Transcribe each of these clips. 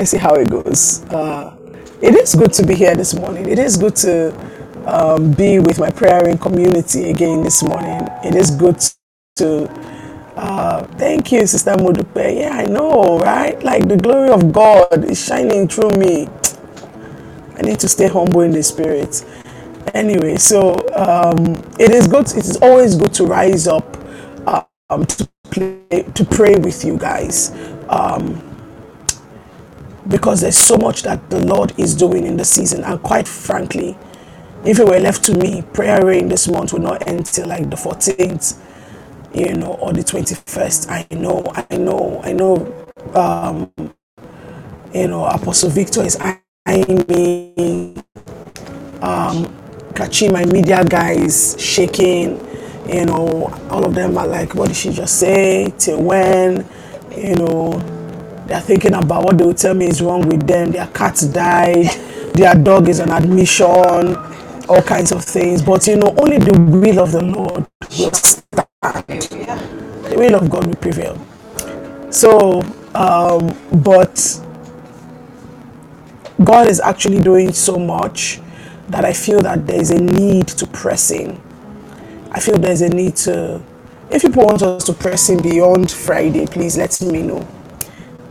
let's see how it goes. Uh, it is good to be here this morning. It is good to um, be with my praying community again this morning. It is good to uh, thank you, Sister Modupe. Yeah, I know, right? Like the glory of God is shining through me. I need to stay humble in the spirit. Anyway, so um, it is good. It is always good to rise up um, to play, to pray with you guys. Um, because there's so much that the Lord is doing in the season, and quite frankly, if it were left to me, prayer rain this month would not end till like the 14th, you know, or the 21st. I know, I know, I know. Um, you know, Apostle Victor is eyeing me. Um, catching my media guys shaking. You know, all of them are like, what did she just say? Till when? You know, they're thinking about what they will tell me is wrong with them. Their cat died. Their dog is on admission all kinds of things. But you know, only the will of the Lord will stand. The will of God will prevail. So, um, but God is actually doing so much that I feel that there is a need to press in. I feel there's a need to, if people want us to press in beyond Friday, please let me know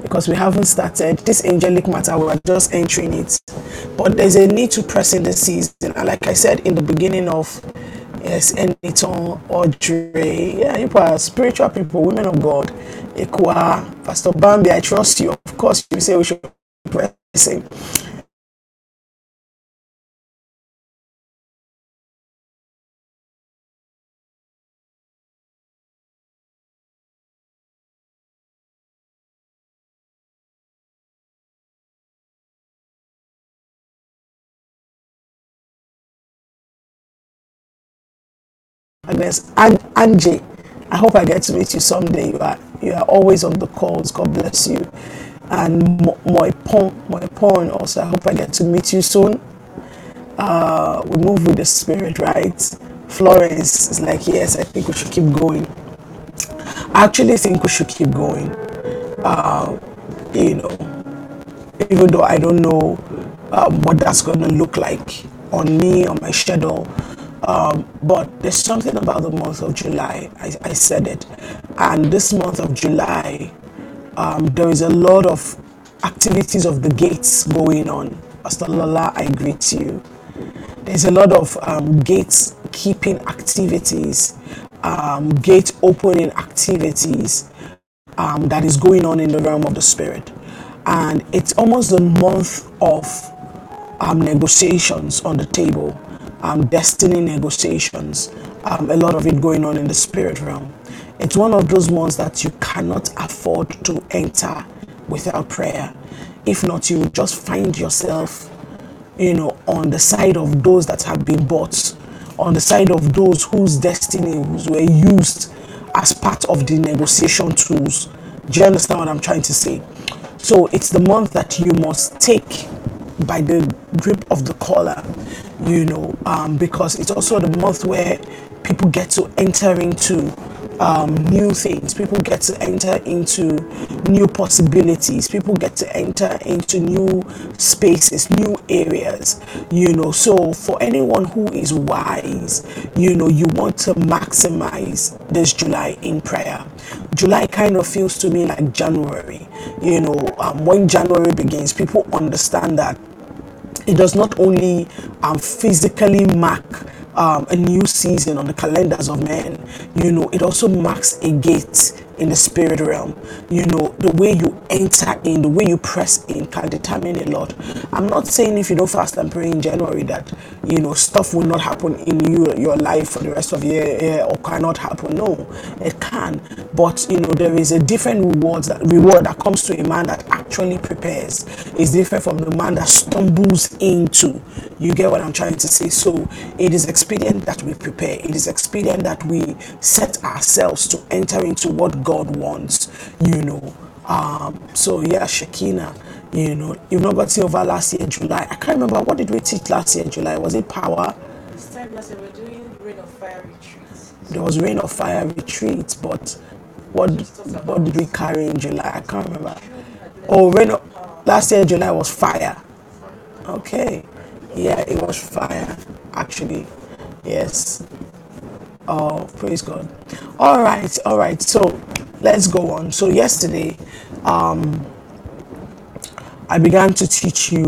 because we haven't started this angelic matter we are just entering it. But there's a need to press in the season. And like i said in the beginning of yes Eniton, Audrey yeah you are spiritual people women of god. Ekwa, pastor bambi i trust you. Of course you say we should press in Agnes, An- Angie, I hope I get to meet you someday. You are you are always on the calls. God bless you. And Moipon, Moipon also, I hope I get to meet you soon. Uh, we move with the spirit, right? Florence is like, yes, I think we should keep going. I actually think we should keep going. Uh, you know, even though I don't know um, what that's going to look like on me, on my schedule, um, but there's something about the month of July. I, I said it. And this month of July, um, there is a lot of activities of the gates going on. Pastor Lola, I greet you. There's a lot of um, gates keeping activities, um, gate opening activities um, that is going on in the realm of the spirit. And it's almost the month of um, negotiations on the table um, destiny negotiations, um, a lot of it going on in the spirit realm. It's one of those ones that you cannot afford to enter without prayer. If not, you just find yourself, you know, on the side of those that have been bought, on the side of those whose destinies were used as part of the negotiation tools. Do you understand what I'm trying to say? So it's the month that you must take by the grip of the collar, you know, um, because it's also the month where people get to enter into um, new things. People get to enter into new possibilities. People get to enter into new spaces, new areas, you know. So, for anyone who is wise, you know, you want to maximize this July in prayer. July kind of feels to me like January, you know, um, when January begins, people understand that it does not only um, physically mark um, a new season on the calendars of men, you know, it also marks a gate in the spirit realm. You know, the way you enter in, the way you press in can determine a lot. I'm not saying if you don't fast and pray in January that, you know, stuff will not happen in you, your life for the rest of the year or cannot happen. No, it can. But, you know, there is a different reward that, reward that comes to a man that actually prepares. It's different from the man that stumbles into. You get what I'm trying to say? So it is expedient that we prepare. It is expedient that we set ourselves to enter into what God wants, you know. Um, so yeah, Shekinah, you know, you've not got silver last year, July. I can't remember what did we teach last year, July? Was it power? This time last year we are doing rain of fire retreats. There was rain of fire retreats, but what what did we carry in July? I can't remember. Oh, rain of last year July was fire. Okay. Yeah, it was fire, actually. Yes. Oh, praise God. All right, all right. So let's go on. So yesterday, um, I began to teach you,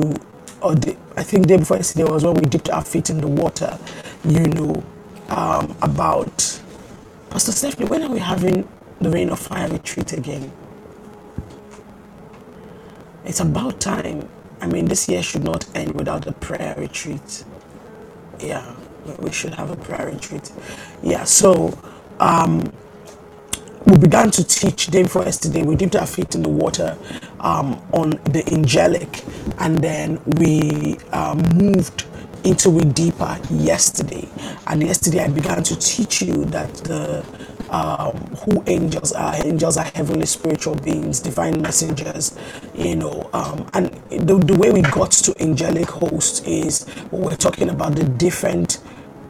or the, I think day before yesterday was when we dipped our feet in the water. You know um, about Pastor Stephanie. When are we having the Rain of Fire retreat again? It's about time. I mean, this year should not end without a prayer retreat. Yeah, we should have a prayer retreat. Yeah, so um, we began to teach day before yesterday. We dipped our feet in the water um, on the angelic, and then we um, moved into it deeper yesterday. And yesterday I began to teach you that the um, who angels are. Angels are heavenly spiritual beings, divine messengers, you know. Um, and the, the way we got to angelic hosts is we're talking about the different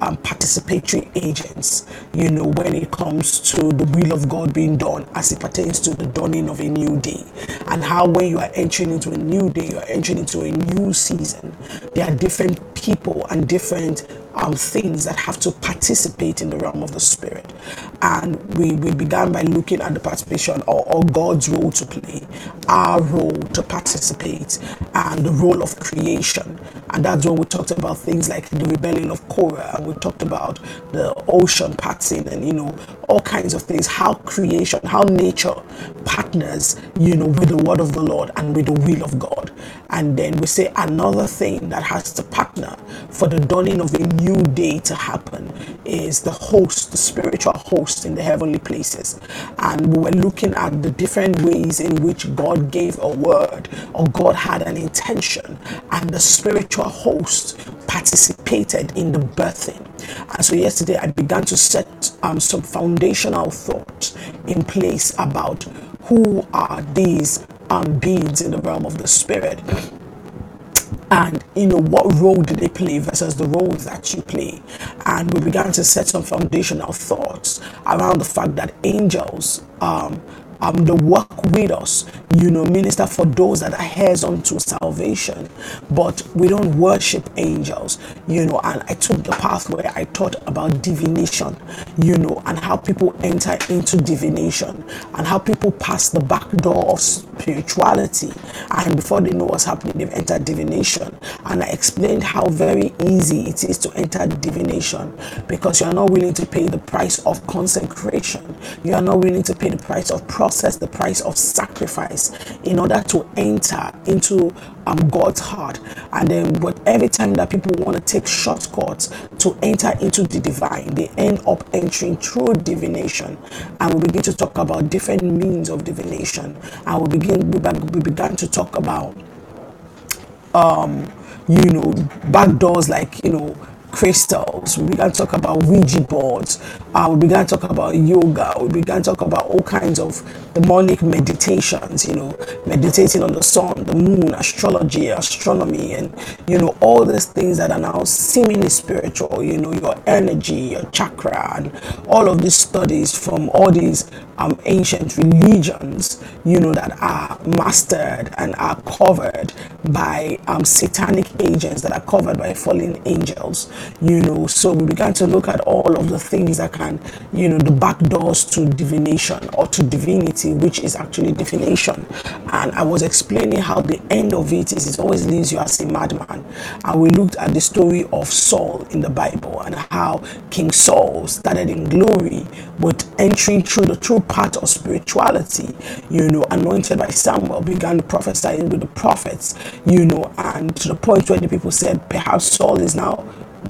um, participatory agents, you know, when it comes to the will of God being done as it pertains to the dawning of a new day. And how, when you are entering into a new day, you are entering into a new season, there are different people and different um, things that have to participate in the realm of the spirit. And we, we began by looking at the participation or, or God's role to play, our role to participate, and the role of creation. And that's when we talked about things like the rebellion of Korah, and we talked about the ocean parting, and you know, all kinds of things, how creation, how nature partners, you know, with the word of the Lord and with the will of God. And then we say another thing that has to partner for the dawning of a new day to happen is the host, the spiritual host in the heavenly places. And we were looking at the different ways in which God gave a word or God had an intention, and the spiritual host participated in the birthing. And so yesterday I began to set um, some foundational thoughts in place about who are these um, beings in the realm of the spirit and you know what role do they play versus the roles that you play? And we began to set some foundational thoughts around the fact that angels um, um, the work with us, you know, minister for those that are heirs unto salvation. But we don't worship angels, you know. And I took the path where I taught about divination, you know, and how people enter into divination and how people pass the back door of spirituality. And before they know what's happening, they've entered divination. And I explained how very easy it is to enter divination because you are not willing to pay the price of consecration, you are not willing to pay the price of prophecy process the price of sacrifice in order to enter into um, God's heart. And then, but every time that people want to take shortcuts to enter into the divine, they end up entering through divination. And we begin to talk about different means of divination. And we begin we began to talk about um, you know, back doors like you know crystals. We began to talk about Ouija boards. Uh, we began to talk about yoga. We began to talk about all kinds of demonic meditations, you know, meditating on the sun, the moon, astrology, astronomy, and, you know, all these things that are now seemingly spiritual, you know, your energy, your chakra, and all of these studies from all these um, ancient religions, you know, that are mastered and are covered by um, satanic agents that are covered by fallen angels, you know. So we began to look at all of the things that can, you know, the back doors to divination or to divinity, which is actually divination. And I was explaining how the end of it is it always leaves you as a madman. And we looked at the story of Saul in the Bible and how King Saul started in glory, but entering through the true path of spirituality, you know, anointed by Samuel, began prophesying with the prophets, you know, and to the point where the people said, perhaps Saul is now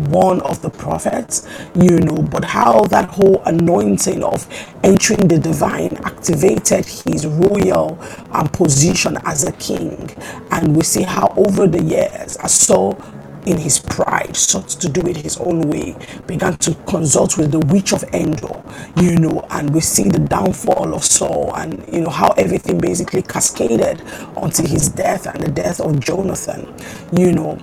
one of the prophets, you know, but how that whole anointing of entering the divine activated his royal um, position as a king. And we see how over the years, as Saul in his pride sought to do it his own way began to consult with the witch of endor you know and we see the downfall of saul and you know how everything basically cascaded onto his death and the death of jonathan you know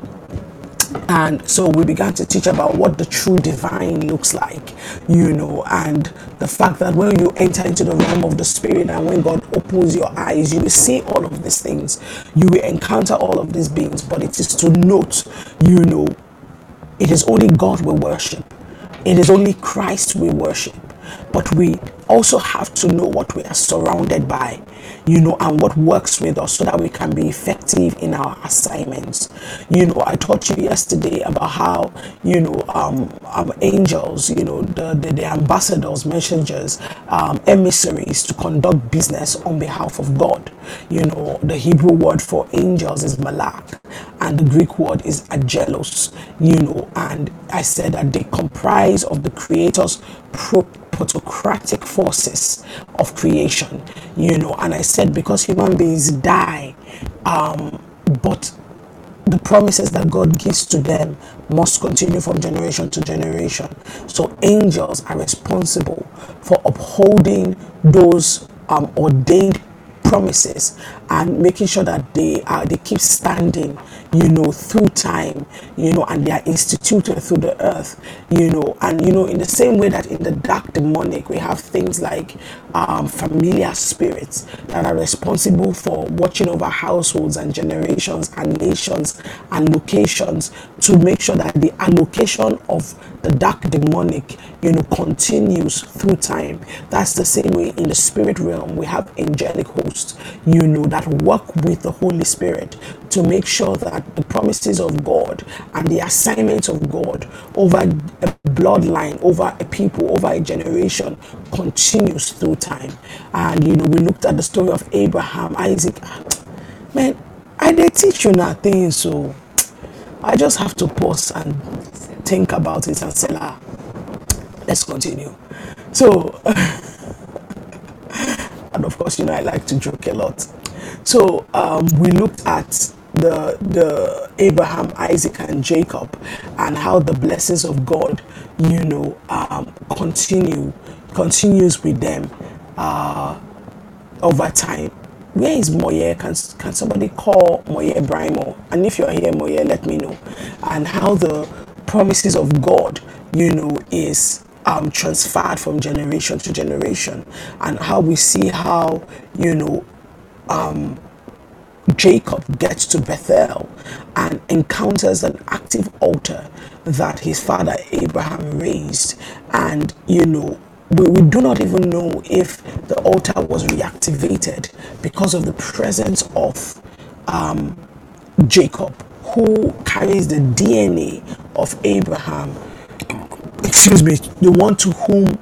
and so we began to teach about what the true divine looks like you know and the fact that when you enter into the realm of the spirit and when god opens your eyes you will see all of these things. You will encounter all of these beings. But it is to note you know it is only god we worship. It is only christ we worship but we also have to know what we are surrounded by, you know, and what works with us so that we can be effective in our assignments. You know, I taught you yesterday about how, you know, um, um angels, you know, the, the, the ambassadors, messengers, um, emissaries to conduct business on behalf of God. You know, the Hebrew word for angels is malak, and the Greek word is angelos, you know, and I said that they comprise of the Creator's pro- autocratic forces of creation, you know. And I said because human beings die, um, but the promises that God gives to them must continue from generation to generation. So angels are responsible for upholding those um, ordained promises and making sure that they are they keep standing you know through time you know and they are instituted through the earth you know. And you know in the same way that in the dark demonic we have things like um, familiar spirits that are responsible for watching over households and generations and nations and locations to make sure that the allocation of the dark demonic you know continues through time. That's the same way in the spirit realm we have angelic hosts you know that work with the holy spirit to make sure that the promises of god and the assignments of god over a bloodline over a people over a generation continues through time. And you know we looked at the story of abraham isaac. Man i did teach you nothing so i just have to pause and think about it and say ah let's continue. So and of course you know i like to joke a lot so um, we looked at the the abraham isaac and jacob and how the blessings of god you know um, continue continues with them uh, over time where is Moye? Can, can somebody call Moye Brimo? And if you're here, Moye, let me know. And how the promises of God, you know, is um, transferred from generation to generation, and how we see how, you know, um, Jacob gets to Bethel and encounters an active altar that his father Abraham raised, and you know we, we do not even know if the altar was reactivated because of the presence of um, Jacob, who carries the DNA of Abraham. Excuse me, the one to whom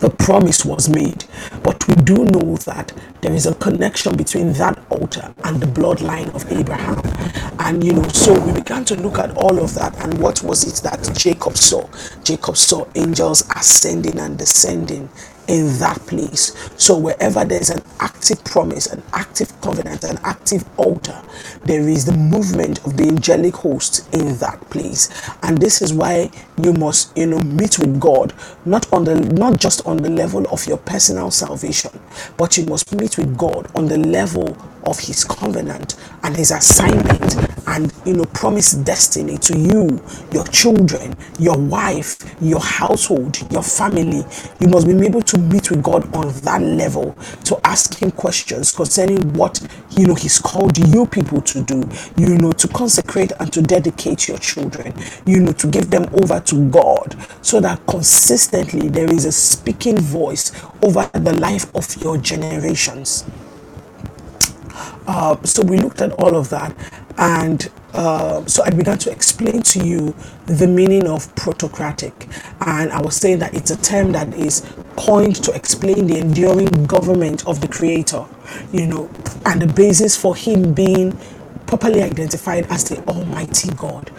the promise was made. But we do know that there is a connection between that altar and the bloodline of Abraham. And you know, so we began to look at all of that and what was it that Jacob saw? Jacob saw angels ascending and descending in that place. So wherever there's an active promise, an active covenant, an active altar, there is the movement of the angelic host in that place. And this is why you must, you know, meet with God, not on the not just on the level of your personal salvation, but you must meet with God on the level of his covenant and his assignment and you know promise destiny to you your children your wife your household your family. You must be able to meet with god on that level to ask him questions concerning what you know he's called you people to do you know to consecrate and to dedicate your children you know to give them over to god. So that consistently there is a speaking voice over the life of your generations uh, so we looked at all of that, and uh, so I began to explain to you the meaning of protocratic, and I was saying that it's a term that is coined to explain the enduring government of the Creator, you know, and the basis for Him being properly identified as the Almighty God.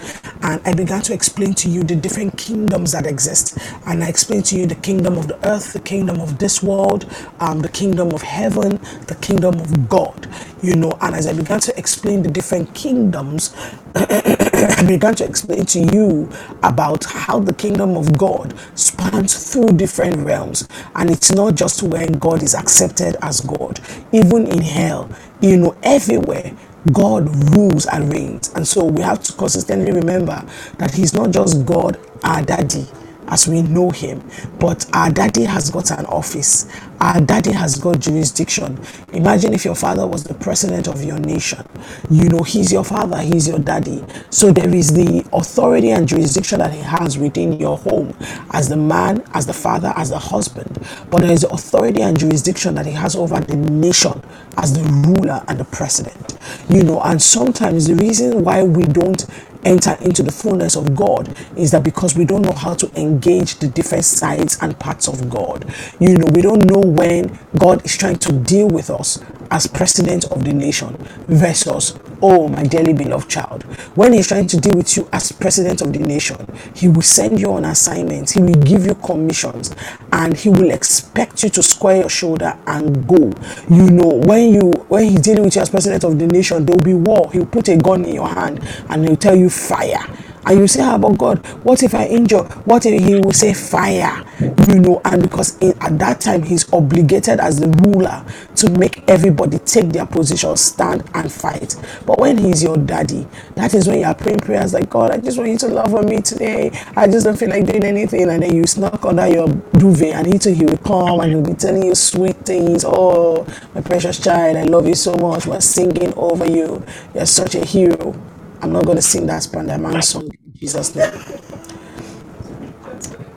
And I began to explain to you the different kingdoms that exist. And I explained to you the kingdom of the earth, the kingdom of this world, um, the kingdom of heaven, the kingdom of God. You know, and as I began to explain the different kingdoms, I began to explain to you about how the kingdom of God spans through different realms. And it's not just when God is accepted as God, even in hell, you know, everywhere God rules and reigns. And so we have to consistently remember that He's not just God, our daddy, as we know him. But our daddy has got an office. Our daddy has got jurisdiction. Imagine if your father was the president of your nation. You know, he's your father, he's your daddy. So there is the authority and jurisdiction that he has within your home as the man, as the father, as the husband. But there is authority and jurisdiction that he has over the nation as the ruler and the president. You know, and sometimes the reason why we don't enter into the fullness of God is that because we don't know how to engage the different sides and parts of God. You know, we don't know when God is trying to deal with us as president of the nation versus, oh, my dearly beloved child. When he's trying to deal with you as president of the nation, he will send you on assignments, he will give you commissions, and he will expect you to square your shoulder and go. You know, when you when he's dealing with you as president of the nation, there will be war. He'll put a gun in your hand and he'll tell you fire and you say, ah, about God? What if I injure? What if He will say fire? You know, and because in, at that time He's obligated as the ruler to make everybody take their position, stand and fight. But when He's your daddy, that is when you are praying prayers like, God, I just want you to love on me today. I just don't feel like doing anything. And then you snuck under your duvet and he too, he will come and he'll be telling you sweet things. Oh, my precious child, I love you so much. We're singing over you. You're such a hero. I'm not going to sing that Spider-Man song in Jesus' name.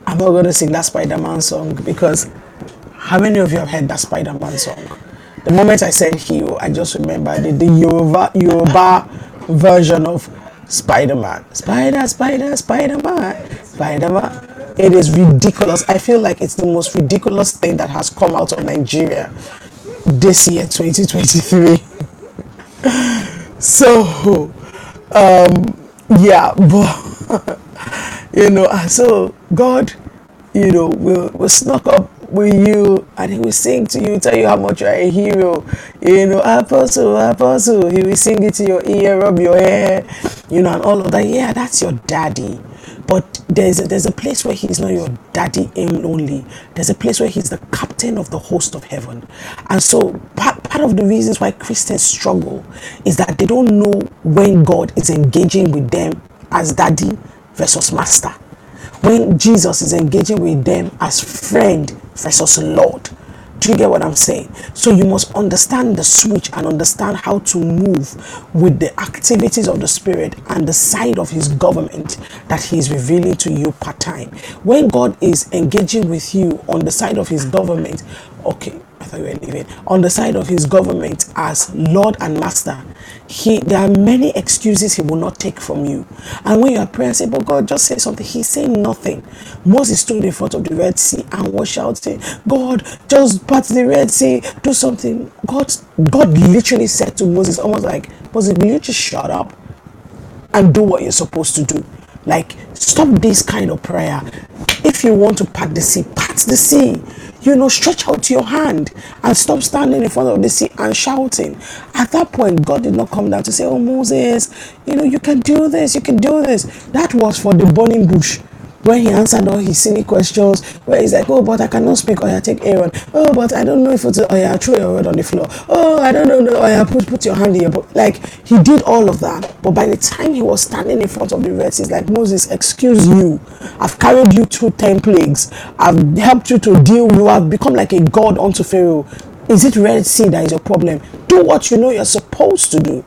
I'm not going to sing that Spider-Man song because how many of you have heard that Spider-Man song? The moment I said hero, I just remembered the, the Yoruba, Yoruba version of Spider-Man. Spider, Spider, Spider-Man, Spider-Man. It is ridiculous. I feel like it's the most ridiculous thing that has come out of Nigeria this year, 2023. so, um yeah but you know so god you know will will snuck up with you and he will sing to you tell you how much you're a hero. You know apostle apostle he will sing it to your ear rub your hair you know and all of that. Yeah that's your daddy but there's a, there's a place where he's not your daddy only. There's a place where he's the captain of the host of heaven. And so part, part of the reasons why Christians struggle is that they don't know when God is engaging with them as daddy versus master. When Jesus is engaging with them as friend versus Lord. Do you get what I'm saying? So you must understand the switch and understand how to move with the activities of the Spirit and the side of His government that He is revealing to you part time. When God is engaging with you on the side of His government, okay, Were leaving, on the side of His government as Lord and Master, he there are many excuses he will not take from you. And when you are praying, say, But God, just say something. He's saying nothing. Moses stood in front of the Red Sea and was shouting, God, just part the Red Sea, do something. God, God literally said to Moses, almost like, Moses, will you just shut up and do what you're supposed to do? Like, stop this kind of prayer. If you want to part the sea, part the sea you know, stretch out your hand and stop standing in front of the sea and shouting. At that point, God did not come down to say, Oh, Moses, you know, you can do this, you can do this. That was for the burning bush when he answered all his silly questions, where he's like, Oh, but I cannot speak, or yeah, take Aaron. Oh, but I don't know if it's, yeah, throw your word on the floor. Oh, I don't know, oh, yeah, put, put your hand in your book. Like, he did all of that. But by the time he was standing in front of the rest, he's like, Moses, excuse you. I've carried you through 10 plagues. I've helped you to deal, with, you have become like a god unto Pharaoh. Is it Red Sea that is your problem? Do what you know you're supposed to do.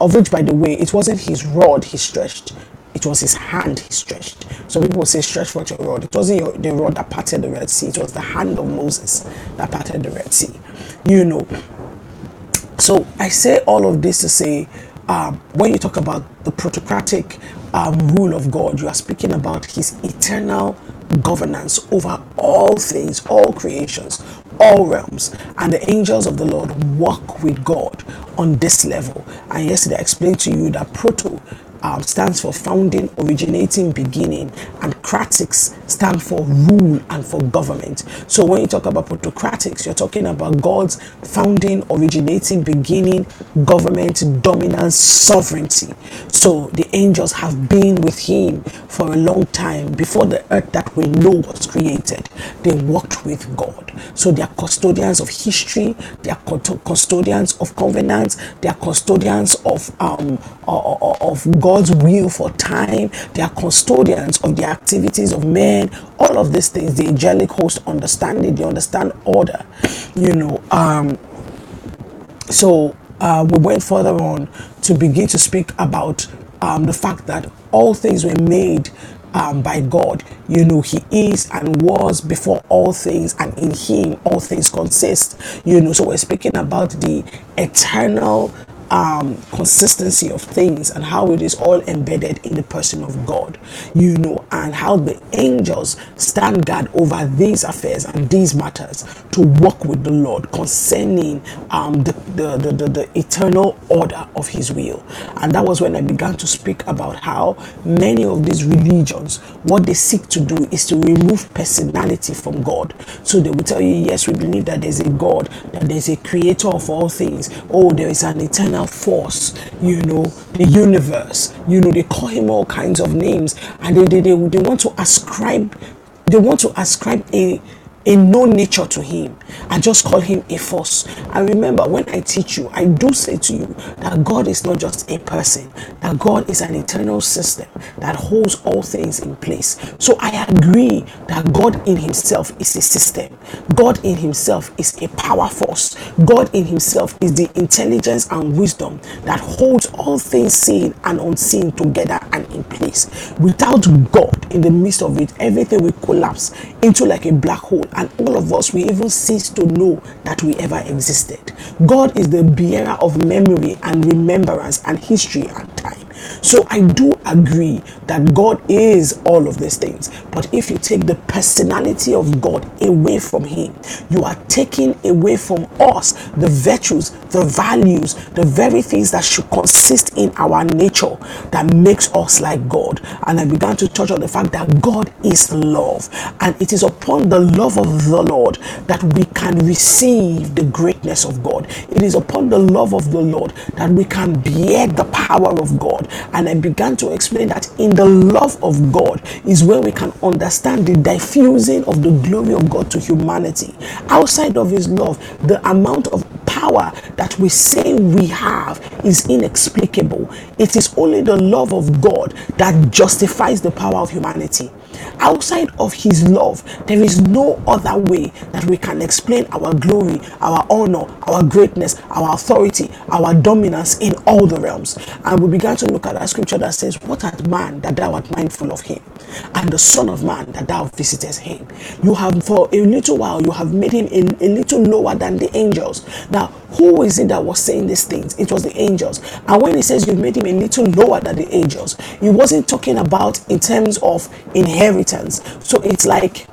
Of which, by the way, it wasn't his rod he stretched it was his hand he stretched. So people say, stretch forth your rod. It wasn't your, the rod that parted the Red Sea. It was the hand of Moses that parted the Red Sea. You know. So I say all of this to say, um, when you talk about the protocratic um, rule of God, you are speaking about his eternal governance over all things, all creations, all realms. And the angels of the Lord walk with God on this level. And yesterday I explained to you that proto um, stands for founding, originating, beginning, and cratics stand for rule and for government. So when you talk about protocratics, you're talking about God's founding, originating, beginning, government, dominance, sovereignty. So the angels have been with him for a long time before the earth that we know was created. They walked with God. So they are custodians of history, they are custodians of covenants, they are custodians of um of God's will for time, they are custodians of the activities of men. All of these things, the angelic host understand it, they understand order. You know, um so uh, we went further on to begin to speak about um, the fact that all things were made um, by God. You know, He is and was before all things, and in Him all things consist. You know, so we're speaking about the eternal um, consistency of things and how it is all embedded in the person of God, you know, and how the angels stand guard over these affairs and these matters to work with the Lord concerning um, the, the, the, the, the eternal order of His will. And that was when I began to speak about how many of these religions, what they seek to do is to remove personality from God. So they will tell you, yes, we believe that there's a God, that there's a creator of all things. Oh, there is an eternal force, you know, the universe. You know, they call him all kinds of names and they, they, they, they want to ascribe, they want to ascribe a a no nature to him I just call him a force. And remember, when I teach you, I do say to you that God is not just a person, that God is an eternal system that holds all things in place. So I agree that God in himself is a system, God in himself is a power force, God in himself is the intelligence and wisdom that holds all things seen and unseen together and in place. Without God in the midst of it, everything will collapse into like a black hole and all of us we even cease to know that we ever existed. God is the bearer of memory and remembrance and history and. So I do agree that God is all of these things. But if you take the personality of God away from Him, you are taking away from us the virtues, the values, the very things that should consist in our nature that makes us like God. And I began to touch on the fact that God is love. And it is upon the love of the Lord that we can receive the greatness of God. It is upon the love of the Lord that we can bear the power of God. And I began to explain that in the love of God is where we can understand the diffusing of the glory of God to humanity. Outside of His love, the amount of power that we say we have is inexplicable. It is only the love of God that justifies the power of humanity. Outside of His love, there is no other way that we can explain our glory, our honor, our greatness, our authority, our dominance in all the realms. And we began to look at a scripture that says, What art man that thou art mindful of him, and the Son of Man that thou visitest him? You have, for a little while, you have made him a, a little lower than the angels. Now, who is it that was saying these things? It was the angels. And when he says you made him a little lower than the angels, he wasn't talking about in terms of inheritance. So it's like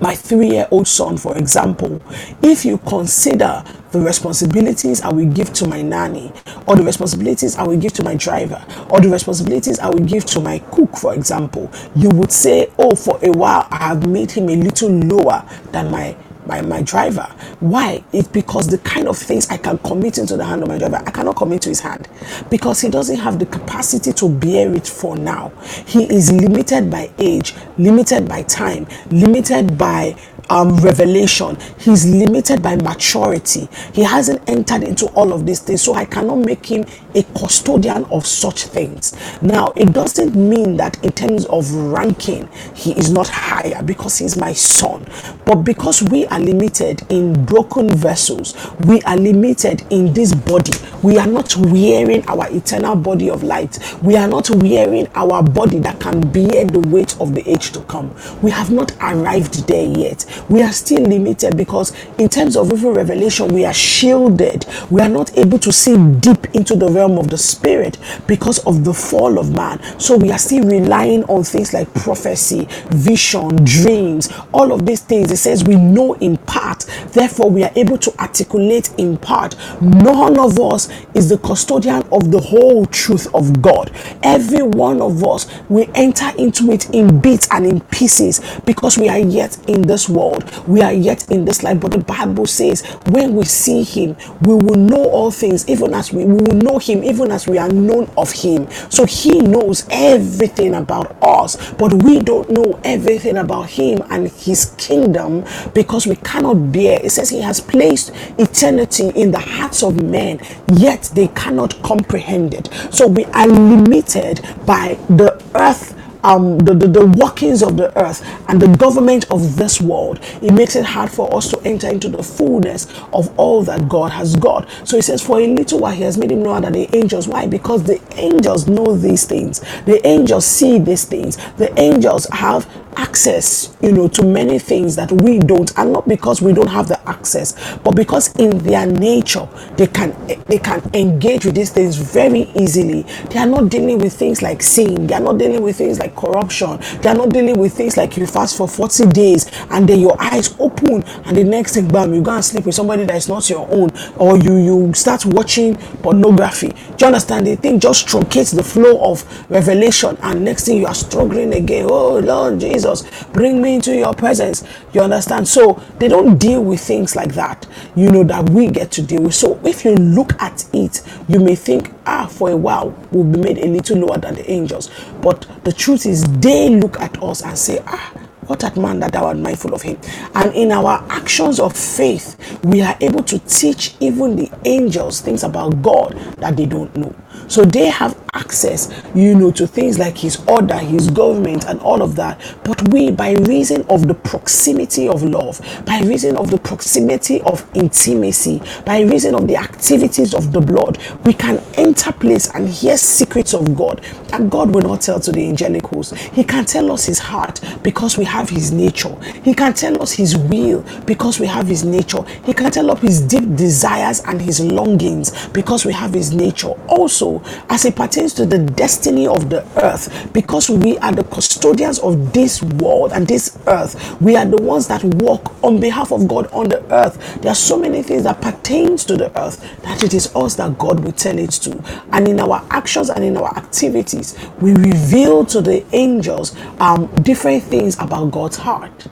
my three year old son, for example, if you consider the responsibilities I will give to my nanny, or the responsibilities I will give to my driver, or the responsibilities I will give to my cook, for example, you would say, Oh, for a while I have made him a little lower than my by my driver. Why? It's because the kind of things I can commit into the hand of my driver, I cannot commit to his hand because he doesn't have the capacity to bear it for now. He is limited by age, limited by time, limited by um, revelation. He's limited by maturity. He hasn't entered into all of these things. So I cannot make him a custodian of such things. Now, it doesn't mean that in terms of ranking, he is not higher because he's my son. But because we are limited in broken vessels, we are limited in this body. We are not wearing our eternal body of light. We are not wearing our body that can bear the weight of the age to come. We have not arrived there yet. We are still limited because, in terms of even revelation, we are shielded. We are not able to see deep into the realm of the spirit because of the fall of man. So, we are still relying on things like prophecy, vision, dreams, all of these things. It says we know in part, therefore, we are able to articulate in part. None of us is the custodian of the whole truth of God. Every one of us, we enter into it in bits and in pieces because we are yet in this world. We are yet in this life. But the Bible says, when we see Him, we will know all things, even as we, we will know Him, even as we are known of Him. So He knows everything about us, but we don't know everything about Him and His kingdom because we cannot bear. It says He has placed eternity in the hearts of men, yet they cannot comprehend it. So we are limited by the earth um, the, the, the workings of the earth and the government of this world, it makes it hard for us to enter into the fullness of all that God has got. So he says, For a little while he has made him know that the angels, why? Because the angels know these things, the angels see these things, the angels have access you know to many things that we don't and not because we don't have the access but because in their nature they can they can engage with these things very easily. They are not dealing with things like sin. They are not dealing with things like corruption. They are not dealing with things like you fast for 40 days and then your eyes open and the next thing bam you go and sleep with somebody that is not your own. Or you you start watching pornography. Do you understand? The thing just truncates the flow of revelation and next thing you are struggling again. Oh lord Jesus, bring me into your presence. You understand? So they don't deal with things like that, you know, that we get to deal with. So if you look at it, you may think, ah, for a while, we'll be made a little lower than the angels. But the truth is, they look at us and say, ah, what that man that thou art mindful of him. And in our actions of faith, we are able to teach even the angels things about God that they don't know. So they have access, you know, to things like his order, his government, and all of that. But we, by reason of the proximity of love, by reason of the proximity of intimacy, by reason of the activities of the blood, we can enter place and hear secrets of God that God will not tell to the angelic host. He can tell us his heart because we have his nature. He can tell us his will because we have his nature. He can tell us his deep desires and his longings because we have his nature. Also, as it pertains to the destiny of the earth, because we are the custodians of this world and this earth, we are the ones that walk on behalf of God on the earth. There are so many things that pertains to the earth that it is us that God will tell it to. And in our actions and in our activities, we reveal to the angels um, different things about God's heart.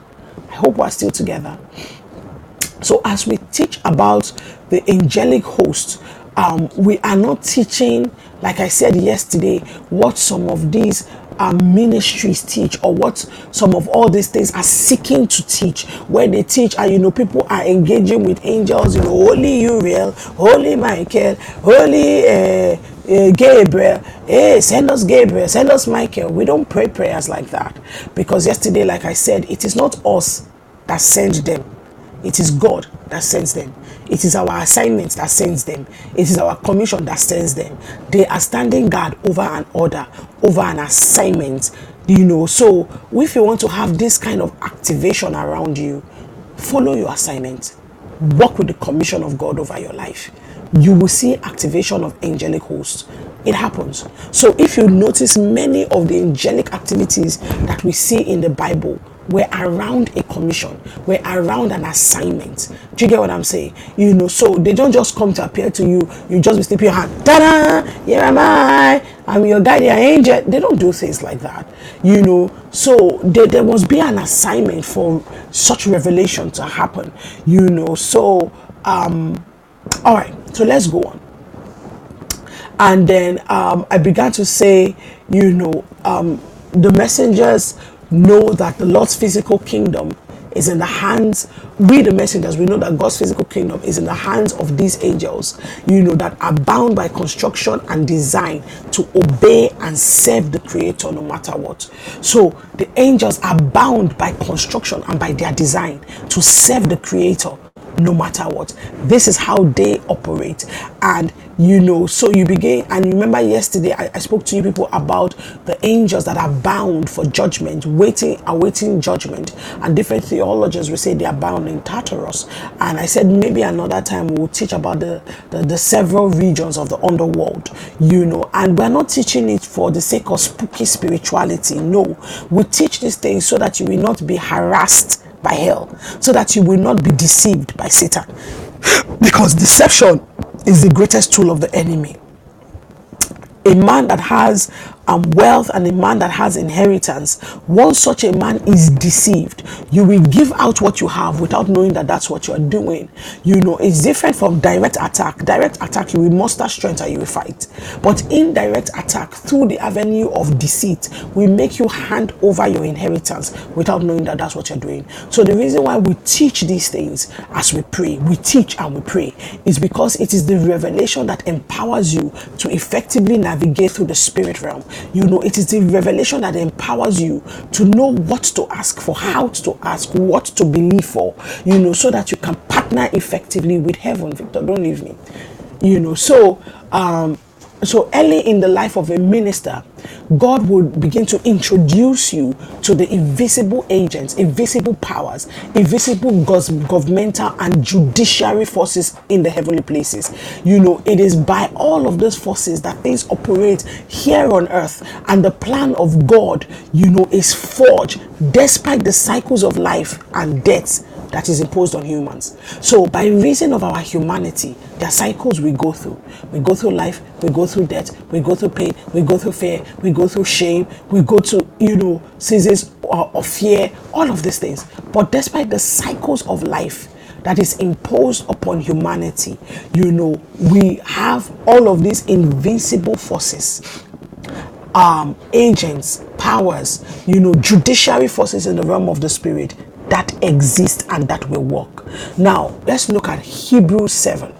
I hope we're still together. So, as we teach about the angelic host, um, we are not teaching, like I said yesterday, what some of these um, ministries teach or what some of all these things are seeking to teach where they teach and you know people are engaging with angels you know holy uriel holy michael holy uh, uh, Gabriel, hey, send us Gabriel, send us Michael. We don't pray prayers like that because yesterday, like I said, it is not us that sends them, it is God that sends them. It is our assignment that sends them. It is our commission that sends them. They are standing guard over an order, over an assignment. You know, so if you want to have this kind of activation around you, follow your assignment. Work with the commission of God over your life. You will see activation of angelic hosts. It happens. So if you notice many of the angelic activities that we see in the Bible, we're around a commission, we're around an assignment. Do you get what I'm saying? You know, so they don't just come to appear to you, you just be slipping your hand, ta da, here am I, I'm your guardian angel. They don't do things like that, you know. So there, there must be an assignment for such revelation to happen, you know. So, um, all right, so let's go on. And then um, I began to say, you know, um, the messengers know that the Lord's physical kingdom is in the hands we the messengers we know that god's physical kingdom is in the hands of these angels. You know that are bound by construction and design to obey and serve the creator no matter what. So the angels are bound by construction and by their design to serve the creator no matter what. This is how they operate. And you know, so you begin, and remember yesterday I, I, spoke to you people about the angels that are bound for judgment, waiting, awaiting judgment. And different theologians will say they are bound in Tartarus. And I said maybe another time we'll teach about the, the, the several regions of the underworld, you know, and we're not teaching it for the sake of spooky spirituality. No, we teach these things so that you will not be harassed by hell, so that you will not be deceived by Satan. Because deception is the greatest tool of the enemy. A man that has um, wealth and a man that has inheritance, once such a man is deceived, you will give out what you have without knowing that that's what you're doing. You know, it's different from direct attack. Direct attack, you will muster strength and you will fight. But indirect attack through the avenue of deceit will make you hand over your inheritance without knowing that that's what you're doing. So the reason why we teach these things as we pray, we teach and we pray, is because it is the revelation that empowers you to effectively navigate through the spirit realm you know, it is the revelation that empowers you to know what to ask for, how to ask, what to believe for, you know, so that you can partner effectively with heaven. Victor, don't leave me. You know, so um so early in the life of a minister, God will begin to introduce you to the invisible agents, invisible powers, invisible governmental and judiciary forces in the heavenly places. You know, it is by all of those forces that things operate here on earth, and the plan of God, you know, is forged despite the cycles of life and death that is imposed on humans. So, by reason of our humanity, there are cycles we go through. We go through life, we go through death, we go through pain, we go through fear, we go through shame, we go to, you know, seasons of fear, all of these things. But despite the cycles of life, that is imposed upon humanity. You know, we have all of these invincible forces, um, agents, powers, you know, judiciary forces in the realm of the spirit that exist and that will work. Now, let's look at Hebrews 7.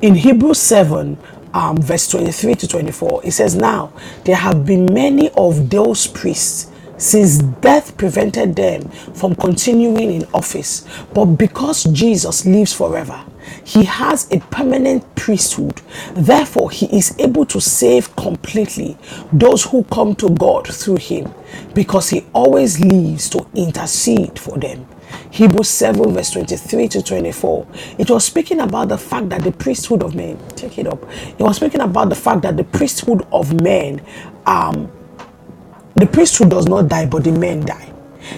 In Hebrews 7, um, verse 23 to 24, it says, Now there have been many of those priests since death prevented them from continuing in office. But because Jesus lives forever, he has a permanent priesthood. Therefore, he is able to save completely those who come to God through him because he always lives to intercede for them. Hebrews 7, verse 23 to 24. It was speaking about the fact that the priesthood of men, take it up. It was speaking about the fact that the priesthood of men, um, the priesthood does not die, but the men die.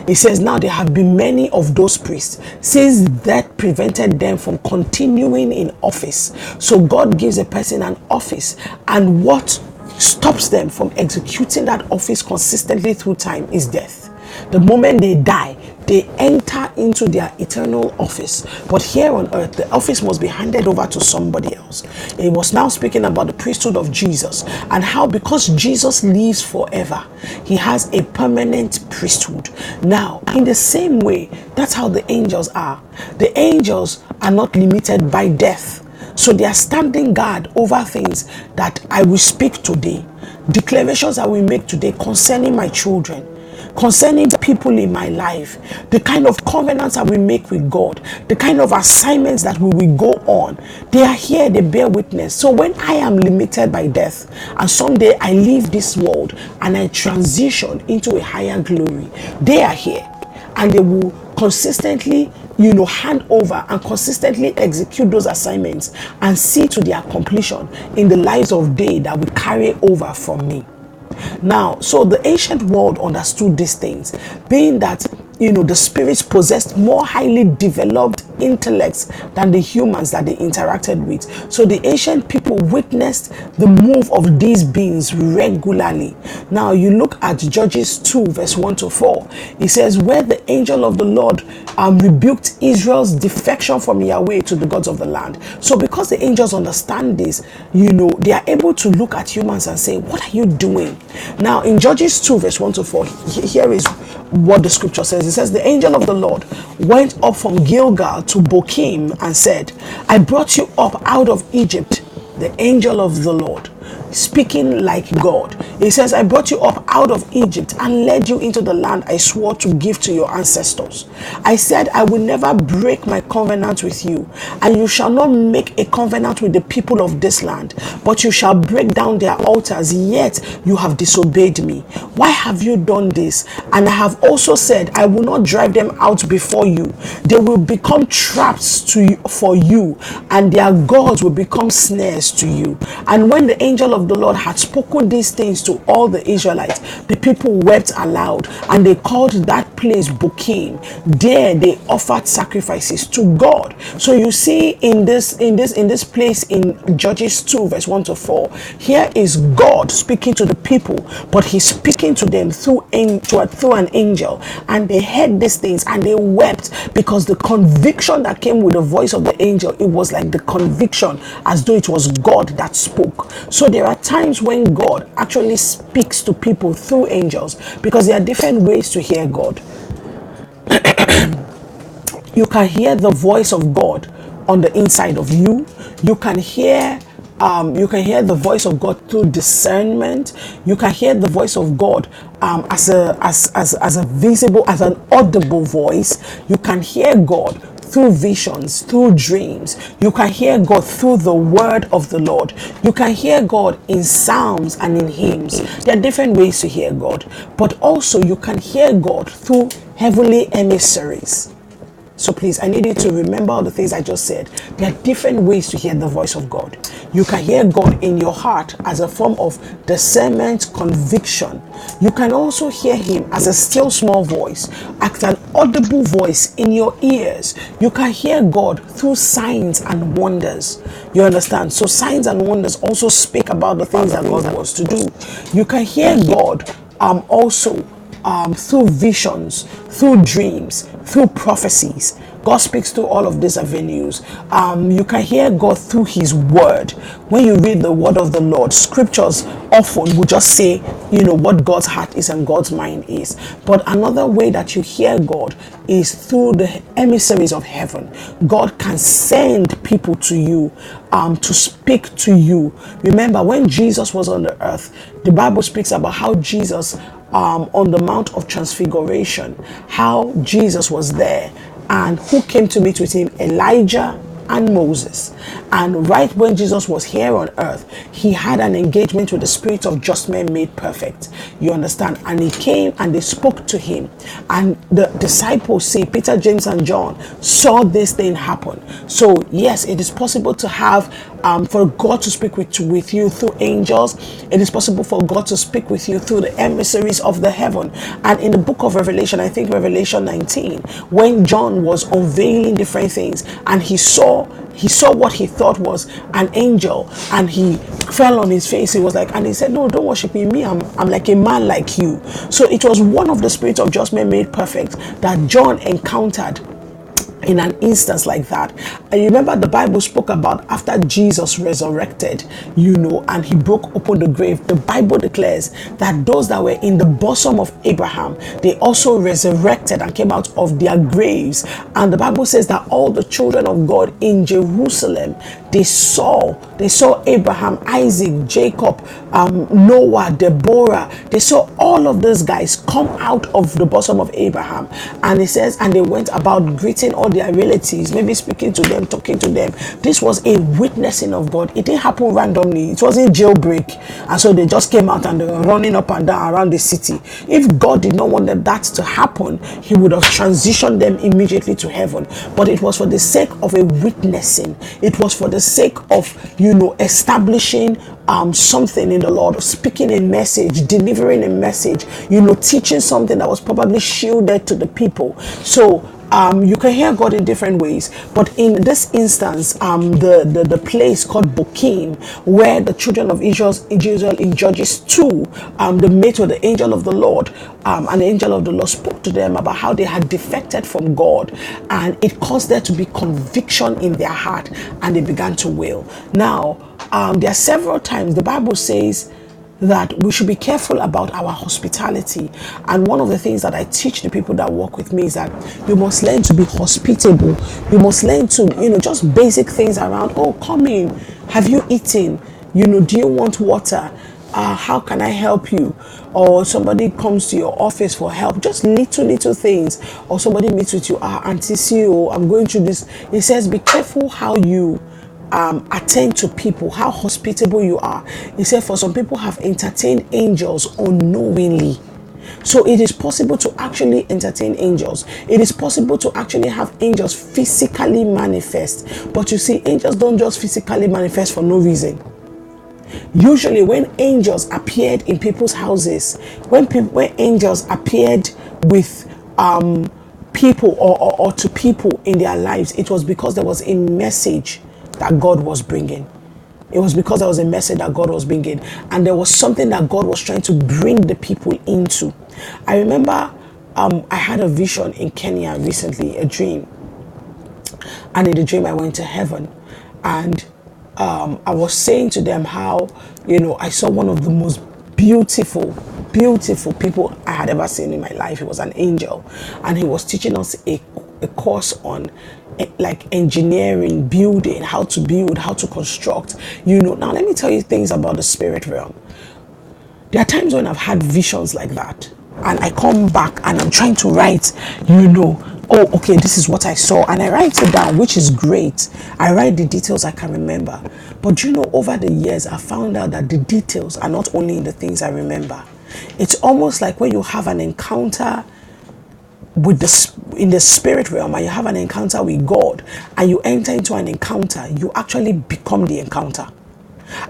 He says, Now there have been many of those priests since that prevented them from continuing in office. So God gives a person an office, and what stops them from executing that office consistently through time is death. The moment they die, they enter into their eternal office. But here on earth, the office must be handed over to somebody else. It was now speaking about the priesthood of Jesus and how, because Jesus lives forever, he has a permanent priesthood. Now, in the same way, that's how the angels are. The angels are not limited by death. So they are standing guard over things that I will speak today, declarations I will make today concerning my children concerning the people in my life, the kind of covenants that we make with God, the kind of assignments that we will go on. They are here, they bear witness. So when I am limited by death and someday I leave this world and I transition into a higher glory, they are here and they will consistently you know hand over and consistently execute those assignments and see to their completion in the lives of they that will carry over from me now, so the ancient world understood these things, being that you know, the spirits possessed more highly developed intellects than the humans that they interacted with. So the ancient people witnessed the move of these beings regularly. Now you look at Judges 2, verse 1 to 4. It says, Where the angel of the Lord um, rebuked Israel's defection from Yahweh to the gods of the land. So because the angels understand this, you know, they are able to look at humans and say, What are you doing? Now in Judges 2, verse 1 to 4, here is what the scripture says. It says, The angel of the Lord went up from Gilgal to Bochim and said, I brought you up out of Egypt, the angel of the Lord speaking like God. He says, I brought you up out of Egypt and led you into the land I swore to give to your ancestors. I said, I will never break my covenant with you, and you shall not make a covenant with the people of this land, but you shall break down their altars, yet you have disobeyed me. Why have you done this? And I have also said, I will not drive them out before you. They will become traps to you, for you, and their gods will become snares to you. And when the angel of the Lord had spoken these things to all the Israelites, the people wept aloud, and they called that place Bochim. There they offered sacrifices to God. So you see in this in this in this place in Judges 2 verse 1 to 4, here is God speaking to the people, but he's speaking to them through through an angel, and they heard these things and they wept because the conviction that came with the voice of the angel, it was like the conviction as though it was God that spoke. So there are times when God actually speaks to people through angels because there are different ways to hear God. you can hear the voice of God on the inside of you. You can hear um, you can hear the voice of God through discernment. You can hear the voice of God um, as a as, as as a visible as an audible voice. You can hear God through visions, through dreams. You can hear God through the word of the Lord. You can hear God in psalms and in hymns. There are different ways to hear God, but also you can hear God through heavenly emissaries. So please, I need you to remember all the things I just said. There are different ways to hear the voice of God. You can hear God in your heart as a form of discernment, conviction. You can also hear Him as a still small voice, as an audible voice in your ears. You can hear God through signs and wonders. You understand? So signs and wonders also speak about the things that God wants to do. You can hear God um, also um, through visions, through dreams, through prophecies. God speaks to all of these avenues. Um, you can hear God through His Word. When you read the Word of the Lord, scriptures often will just say, you know, what God's heart is and God's mind is. But another way that you hear God is through the emissaries of heaven. God can send people to you um, to speak to you. Remember, when Jesus was on the earth, the Bible speaks about how Jesus um, on the Mount of Transfiguration, how Jesus was there and who came to meet with him? Elijah and Moses. And right when Jesus was here on earth, he had an engagement with the spirit of just men made perfect. You understand? And he came and they spoke to him. And the disciples say, Peter, James, and John saw this thing happen. So, yes, it is possible to have um, for God to speak with, with you through angels. It is possible for God to speak with you through the emissaries of the heaven. And in the book of Revelation, I think Revelation 19, when John was unveiling different things and he saw he saw what he thought was an angel and he fell on his face. He was like and he said no don't worship me. Me i'm, I'm like a man like you. So it was one of the spirits of just men made perfect that john encountered in an instance like that. And remember, the Bible spoke about after Jesus resurrected, you know, and he broke open the grave. The Bible declares that those that were in the bosom of Abraham, they also resurrected and came out of their graves. And the Bible says that all the children of God in Jerusalem, they saw, they saw Abraham, Isaac, Jacob, um, Noah, Deborah. They saw all of those guys come out of the bosom of Abraham. And it says, and they went about greeting all their relatives, maybe speaking to them, talking to them. This was a witnessing of God. It didn't happen randomly. It wasn't jailbreak. And so they just came out and they were running up and down around the city. If God did not want that to happen, he would have transitioned them immediately to heaven. But it was for the sake of a witnessing. It was for the sake of, you know, establishing um, something in the Lord, of speaking a message, delivering a message, you know, teaching something that was probably shielded to the people. So um, you can hear God in different ways. But in this instance, um, the, the, the place called Bochim, where the children of Israel, Israel in Judges 2, um, they met with the angel of the Lord, um, and the angel of the Lord spoke to them about how they had defected from God, and it caused there to be conviction in their heart, and they began to wail. Now, um, there are several times the Bible says, that we should be careful about our hospitality. And one of the things that I teach the people that work with me is that you must learn to be hospitable. You must learn to, you know, just basic things around, oh, come in. Have you eaten? You know, do you want water? Uh, how can I help you? Or somebody comes to your office for help, just little, little things. Or somebody meets with you, ah, Auntie CEO, I'm going through this. He says, be careful how you um, attend to people, how hospitable you are. He said, for some people have entertained angels unknowingly. So it is possible to actually entertain angels. It is possible to actually have angels physically manifest. But you see, angels don't just physically manifest for no reason. Usually, when angels appeared in people's houses, when people, when angels appeared with um, people or, or, or to people in their lives, it was because there was a message that God was bringing. It was because there was a message that God was bringing, and there was something that God was trying to bring the people into. I remember um, I had a vision in Kenya recently, a dream, and in the dream I went to heaven, and um, I was saying to them how you know I saw one of the most beautiful, beautiful people I had ever seen in my life. He was an angel, and he was teaching us a, a course on like engineering, building, how to build, how to construct. You know, now let me tell you things about the spirit realm. There are times when I've had visions like that, and I come back and I'm trying to write, you know, oh, okay, this is what I saw, and I write it down, which is great. I write the details I can remember. But you know, over the years, I found out that the details are not only in the things I remember. It's almost like when you have an encounter with the in the spirit realm and you have an encounter with God and you enter into an encounter, you actually become the encounter.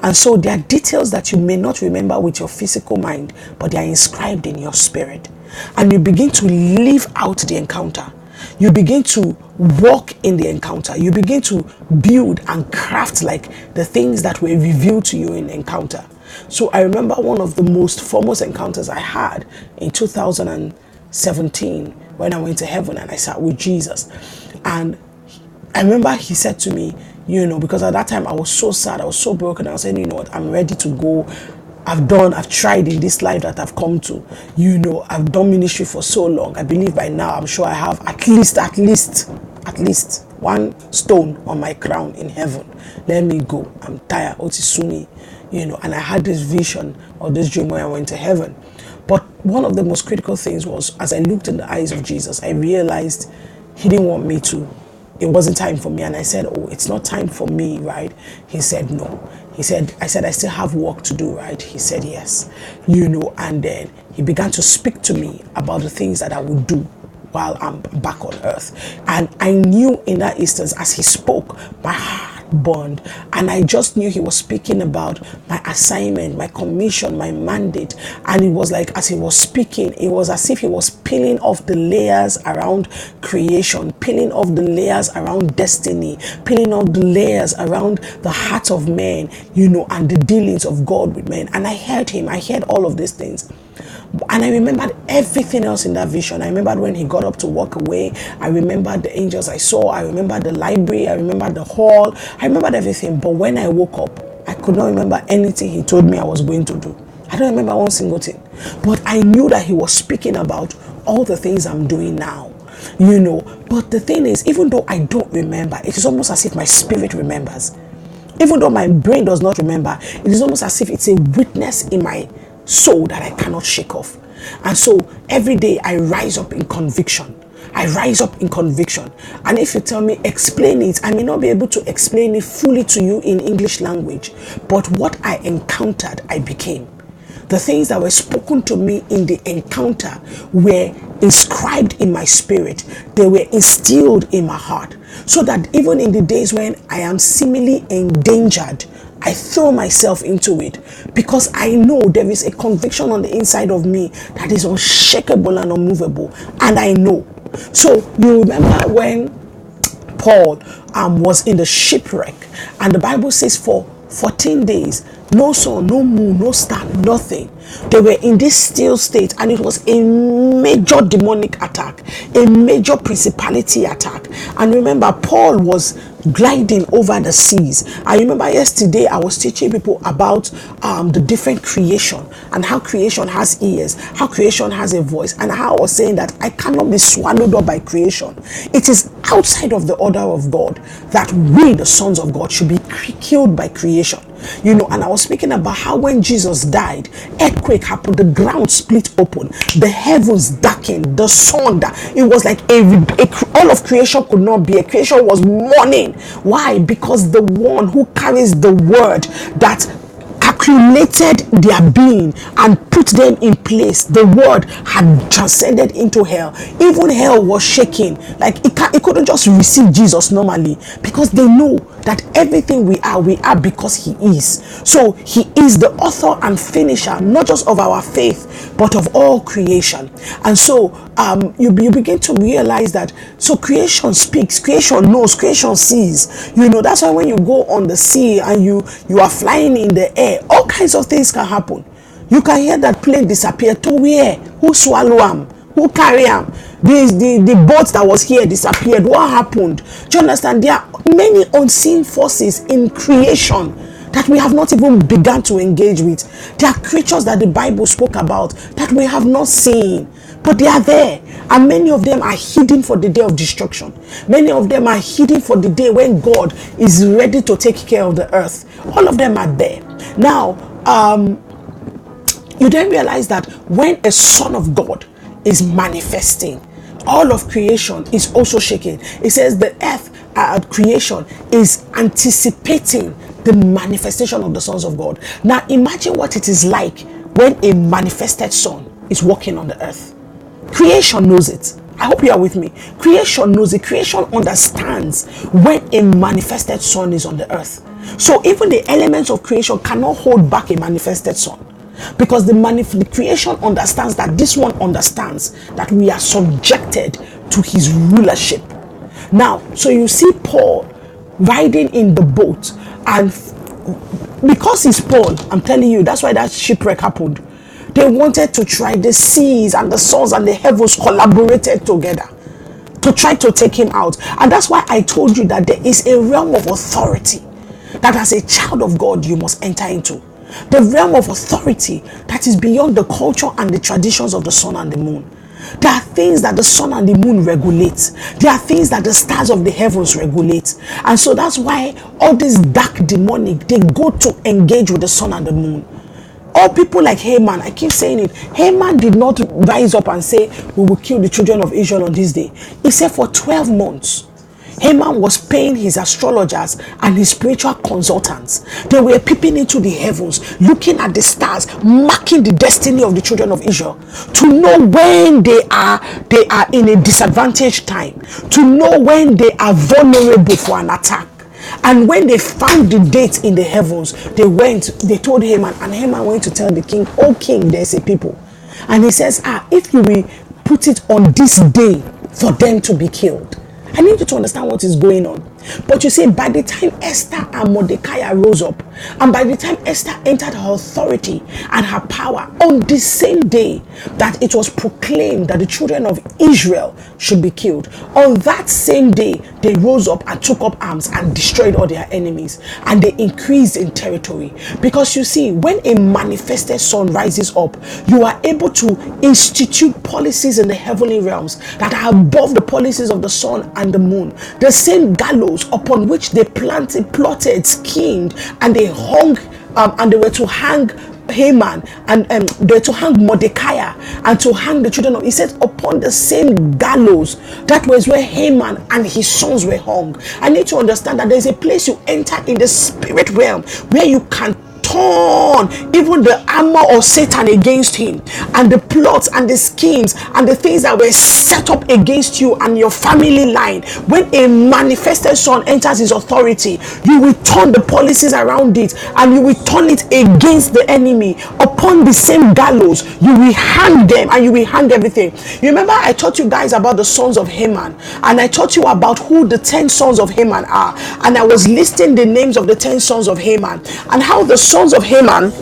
And so there are details that you may not remember with your physical mind, but they are inscribed in your spirit. And you begin to live out the encounter. You begin to walk in the encounter. You begin to build and craft like the things that were revealed to you in encounter. So I remember one of the most famous encounters I had in 2017 when I went to heaven and I sat with Jesus. And I remember he said to me, you know, because at that time I was so sad, I was so broken. I was saying, you know what, I'm ready to go. I've done, I've tried in this life that I've come to. You know, I've done ministry for so long. I believe by now, I'm sure I have at least, at least, at least one stone on my crown in heaven. Let me go. I'm tired. Otisuni, you know, and I had this vision or this dream where I went to heaven. But one of the most critical things was as I looked in the eyes of Jesus, I realized he didn't want me to. It wasn't time for me. And i said oh it's not time for me right? He said no. He said i said i still have work to do right? He said yes. You know and then he began to speak to me about the things that i would do while i'm back on earth. And i knew in that instance as he spoke my heart bond. And I just knew he was speaking about my assignment, my commission, my mandate. And it was like as he was speaking, it was as if he was peeling off the layers around creation, peeling off the layers around destiny, peeling off the layers around the heart of man, you know, and the dealings of God with men. And I heard him, I heard all of these things. And I remembered everything else in that vision. I remembered when he got up to walk away. I remembered the angels I saw. I remembered the library. I remembered the hall. I remembered everything. But when I woke up, I could not remember anything he told me I was going to do. I don't remember one single thing. But I knew that he was speaking about all the things I'm doing now. You know, but the thing is, even though I don't remember, it is almost as if my spirit remembers. Even though my brain does not remember, it is almost as if it's a witness in my soul that I cannot shake off. And so every day I rise up in conviction. I rise up in conviction. And if you tell me, explain it, I may not be able to explain it fully to you in English language. But what I encountered, I became. The things that were spoken to me in the encounter were inscribed in my spirit, they were instilled in my heart. So that even in the days when I am seemingly endangered, I throw myself into it because I know there is a conviction on the inside of me that is unshakable and unmovable. And I know. So you remember when Paul um, was in the shipwreck and the Bible says for 14 days no sun, no moon, no star, nothing. They were in this still state, and it was a major demonic attack, a major principality attack. And remember, Paul was gliding over the seas. I remember yesterday I was teaching people about um, the different creation and how creation has ears, how creation has a voice, and how I was saying that I cannot be swallowed up by creation. It is outside of the order of God that we, the sons of God, should be killed by creation. You know, and I was speaking about how when Jesus died, earthquake happened, the ground split open, the heavens darkened, the sun it was like a, a, all of creation could not be. A creation was mourning. Why? Because the one who carries the word that calculated their being and put them in place. The word had transcended into hell. Even hell was shaking. Like it, it couldn't just receive Jesus normally because they know that everything we are, we are because He is. So He is the author and finisher, not just of our faith, but of all creation. And so um, you, you begin to realize that so creation speaks, creation knows, creation sees. You know, that's why when you go on the sea and you you are flying in the air, all kinds of things can happen. You can hear that plane disappear to where? Who swallow them? Who carry them? The, the, the boat that was here disappeared. What happened? Do you understand? There are many unseen forces in creation that we have not even begun to engage with. There are creatures that the Bible spoke about that we have not seen, but they are there. And many of them are hidden for the day of destruction. Many of them are hidden for the day when God is ready to take care of the earth. All of them are there. Now, um, you then realize that when a son of God is manifesting, all of creation is also shaking. It says the earth uh, creation is anticipating the manifestation of the sons of God. Now imagine what it is like when a manifested son is walking on the earth. Creation knows it. I hope you are with me. Creation knows it. Creation understands when a manifested son is on the earth. So even the elements of creation cannot hold back a manifested son because the, manif- the creation understands that this one understands that we are subjected to his rulership. Now so you see paul riding in the boat and because he's paul i'm telling you that's why that shipwreck happened. They wanted to try the seas and the suns and the heavens collaborated together to try to take him out. And that's why i told you that there is a realm of authority that as a child of god you must enter into the realm of authority that is beyond the culture and the traditions of the sun and the moon. There are things that the sun and the moon regulate. There are things that the stars of the heavens regulate. And so that's why all these dark demonic, they go to engage with the sun and the moon. All people like Haman, I keep saying it, Haman did not rise up and say, we will kill the children of Israel on this day. He said for 12 months Haman was paying his astrologers and his spiritual consultants. They were peeping into the heavens, looking at the stars, marking the destiny of the children of Israel to know when they are they are in a disadvantaged time, to know when they are vulnerable for an attack. And when they found the date in the heavens, they went, they told Haman, and Haman went to tell the king, Oh king, there's a people. And he says, Ah, if you will put it on this day for them to be killed I need you to understand what is going on. But you see, by the time Esther and Mordecai rose up, and by the time Esther entered her authority and her power on the same day that it was proclaimed that the children of Israel should be killed, on that same day they rose up and took up arms and destroyed all their enemies, and they increased in territory. Because you see, when a manifested son rises up, you are able to institute policies in the heavenly realms that are above the policies of the sun and the moon. The same gallows upon which they planted, plotted, schemed, and they hung um, and they were to hang Haman and um, they were to hang Mordecai and to hang the children of he said upon the same gallows that was where Haman and his sons were hung. I need to understand that there's a place you enter in the spirit realm where you can turn even the armor of Satan against him and the plots and the schemes and the things that were set up against you and your family line. When a manifested son enters his authority, you will turn the policies around it and you will turn it against the enemy upon the same gallows. You will hang them and you will hang everything. You remember, I taught you guys about the sons of Haman and I taught you about who the 10 sons of Haman are, and I was listing the names of the 10 sons of Haman and how the sons of Haman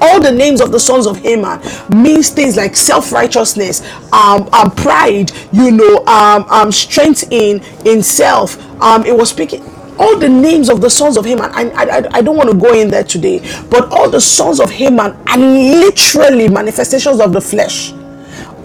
all the names of the sons of Haman means things like self-righteousness, um, um pride, you know, um, um, strength in in self. Um, it was speaking all the names of the sons of Haman, I, I, I don't want to go in there today, but all the sons of Haman are literally manifestations of the flesh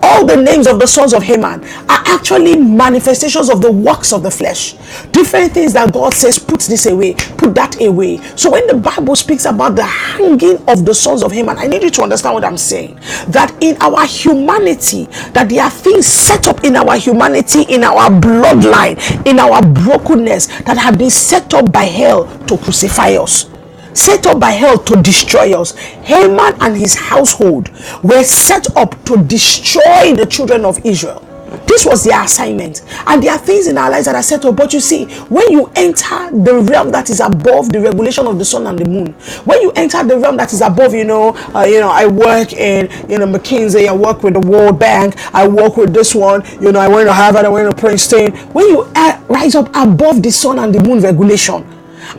all the names of the sons of Haman are actually manifestations of the works of the flesh. Different things that God says, put this away, put that away. So when the Bible speaks about the hanging of the sons of Haman, I need you to understand what I'm saying. That in our humanity, that there are things set up in our humanity, in our bloodline, in our brokenness that have been set up by hell to crucify us set up by hell to destroy us. Haman and his household were set up to destroy the children of Israel. This was their assignment. And there are things in our lives that are set up. But you see, when you enter the realm that is above the regulation of the sun and the moon, when you enter the realm that is above, you know, uh, you know, I work in, you know, McKinsey, I work with the World Bank, I work with this one, you know, I went to Harvard, I went to Princeton. When you uh, rise up above the sun and the moon regulation,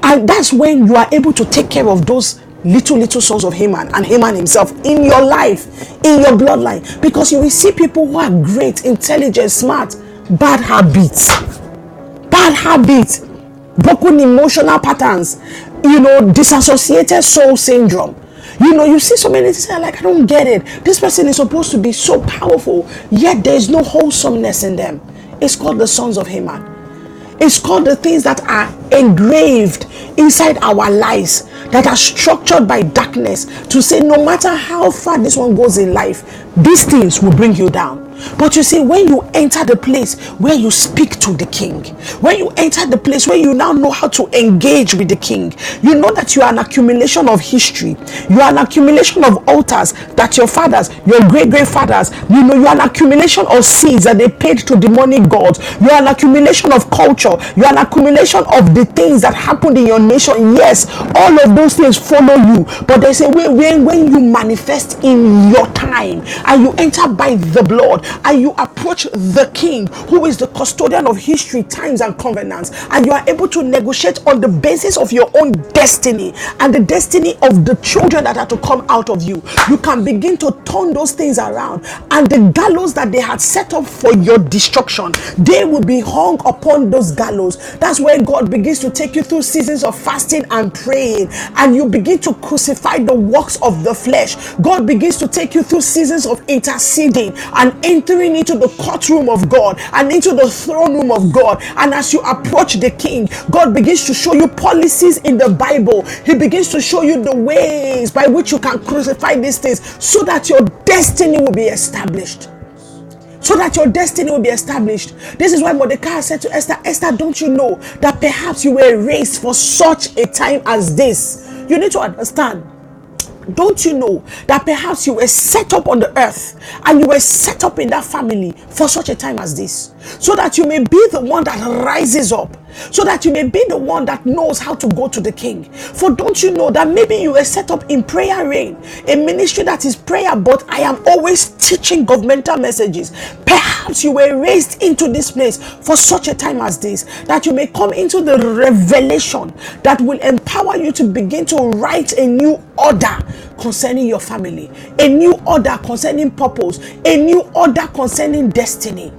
and that's when you are able to take care of those little, little sons of Haman and Haman himself in your life, in your bloodline. Because you will see people who are great, intelligent, smart, bad habits, bad habits, broken emotional patterns, you know, disassociated soul syndrome. You know, you see so many things like, I don't get it. This person is supposed to be so powerful, yet there is no wholesomeness in them. It's called the sons of Haman. It's called the things that are engraved inside our lives, that are structured by darkness to say, no matter how far this one goes in life, these things will bring you down. But you see, when you enter the place where you speak to the king, when you enter the place where you now know how to engage with the king, you know that you are an accumulation of history. You are an accumulation of altars that your fathers, your great great fathers, you know, you are an accumulation of seeds that they paid to demonic gods. You are an accumulation of culture. You are an accumulation of the things that happened in your nation. Yes, all of those things follow you. But they say when, when you manifest in your time and you enter by the blood, and you approach the king who is the custodian of history, times, and covenants, and you are able to negotiate on the basis of your own destiny and the destiny of the children that are to come out of you, you can begin to turn those things around. And the gallows that they had set up for your destruction, they will be hung upon those gallows. That's where God begins to take you through seasons of fasting and praying, and you begin to crucify the works of the flesh. God begins to take you through seasons of interceding and entering into the courtroom of God and into the throne room of God. And as you approach the king, God begins to show you policies in the Bible. He begins to show you the ways by which you can crucify these things so that your destiny will be established so that your destiny will be established. This is why Mordecai said to Esther, Esther, don't you know that perhaps you were raised for such a time as this? You need to understand don't you know that perhaps you were set up on the earth and you were set up in that family for such a time as this? So that you may be the one that rises up so that you may be the one that knows how to go to the king. For don't you know that maybe you were set up in prayer reign, a ministry that is prayer, but I am always teaching governmental messages. Perhaps you were raised into this place for such a time as this, that you may come into the revelation that will empower you to begin to write a new order concerning your family, a new order concerning purpose, a new order concerning destiny.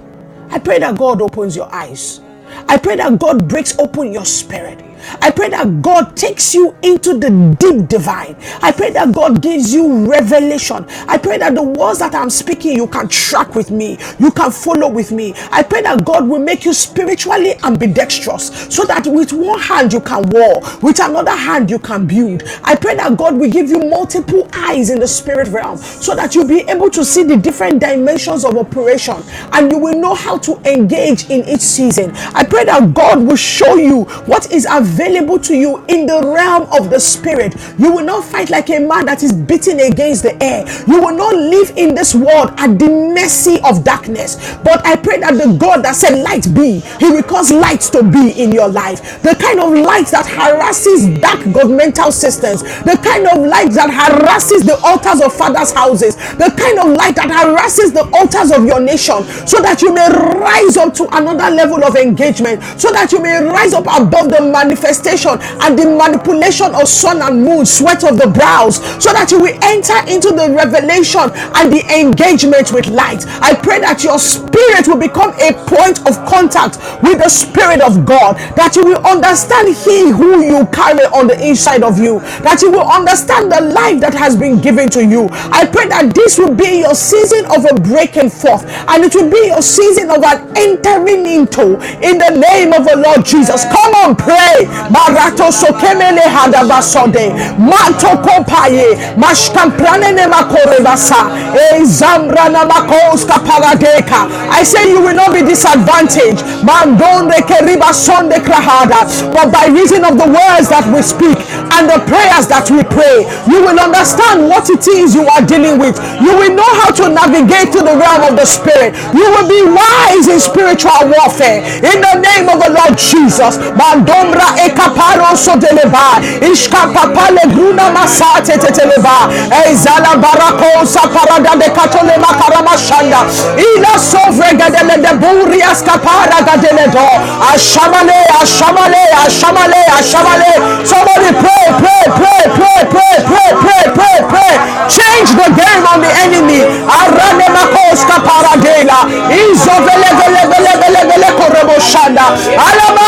I pray that God opens your eyes I pray that God breaks open your spirit. I pray that God takes you into the deep divine. I pray that God gives you revelation. I pray that the words that I'm speaking, you can track with me, you can follow with me. I pray that God will make you spiritually ambidextrous so that with one hand you can war, with another hand you can build. I pray that God will give you multiple eyes in the spirit realm so that you'll be able to see the different dimensions of operation and you will know how to engage in each season. I pray that God will show you what is available available to you in the realm of the spirit. You will not fight like a man that is beating against the air. You will not live in this world at the mercy of darkness. But I pray that the God that said light be, he will cause light to be in your life. The kind of light that harasses dark governmental systems, the kind of light that harasses the altars of fathers' houses, the kind of light that harasses the altars of your nation, so that you may rise up to another level of engagement, so that you may rise up above the manifestation manifestation and the manipulation of sun and moon, sweat of the brows, so that you will enter into the revelation and the engagement with light. I pray that your spirit will become a point of contact with the Spirit of God, that you will understand He who you carry on the inside of you, that you will understand the life that has been given to you. I pray that this will be your season of a breaking forth and it will be your season of an entering into in the name of the Lord Jesus. Come on, pray. Marato sokemele hadabasode. Manto kopaye. Mashkamprane ne makorebasa. E zambrana makoska paradeka. I say you will not be disadvantaged. Mandon rekeriba sonde krahada. But by reason of the words that we speak and the prayers that we pray, you will understand what it is you are dealing with. You will know how to navigate to the realm of the spirit. You will be wise in spiritual warfare. In the name of the Lord Jesus. Mandombra ekaparo sodeleba. Ishka papale gruna masate teteleba. Ezala barako saparada de katole makaramashanda. Ila sovrega de de buri askapara gadele do. Ashamale, ashamale, ashamale, ashamale. Somebody pray, pray, pray, pray, pray, pray, pray, pray, pray. Change the game on the enemy. Arane makoska paradela. Izo vele vele vele vele vele korebo shanda. Alama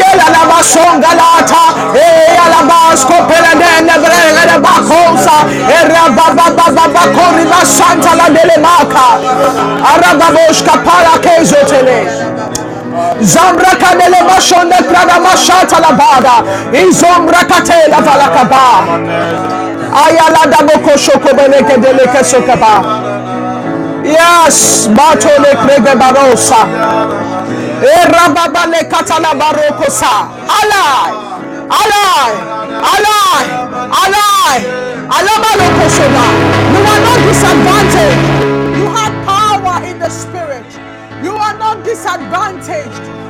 yela lama songa lata. E eh, alama skopela nene eh, brele bakosa. Era baba baba bakori basanta la dele maka. Arababoshka para kezo tele. Zambra kanele mashonde krada mashata la bada. Izombra katela valakaba. Ayala daboko shoko beleke deleke sokaba. Yes, batole krege barosa. Eh, Alabalokosona. You are not disadvantaged. You have power in the spirit. You are not disadvantaged.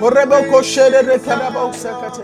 Korebo koşere de kerebo sekate.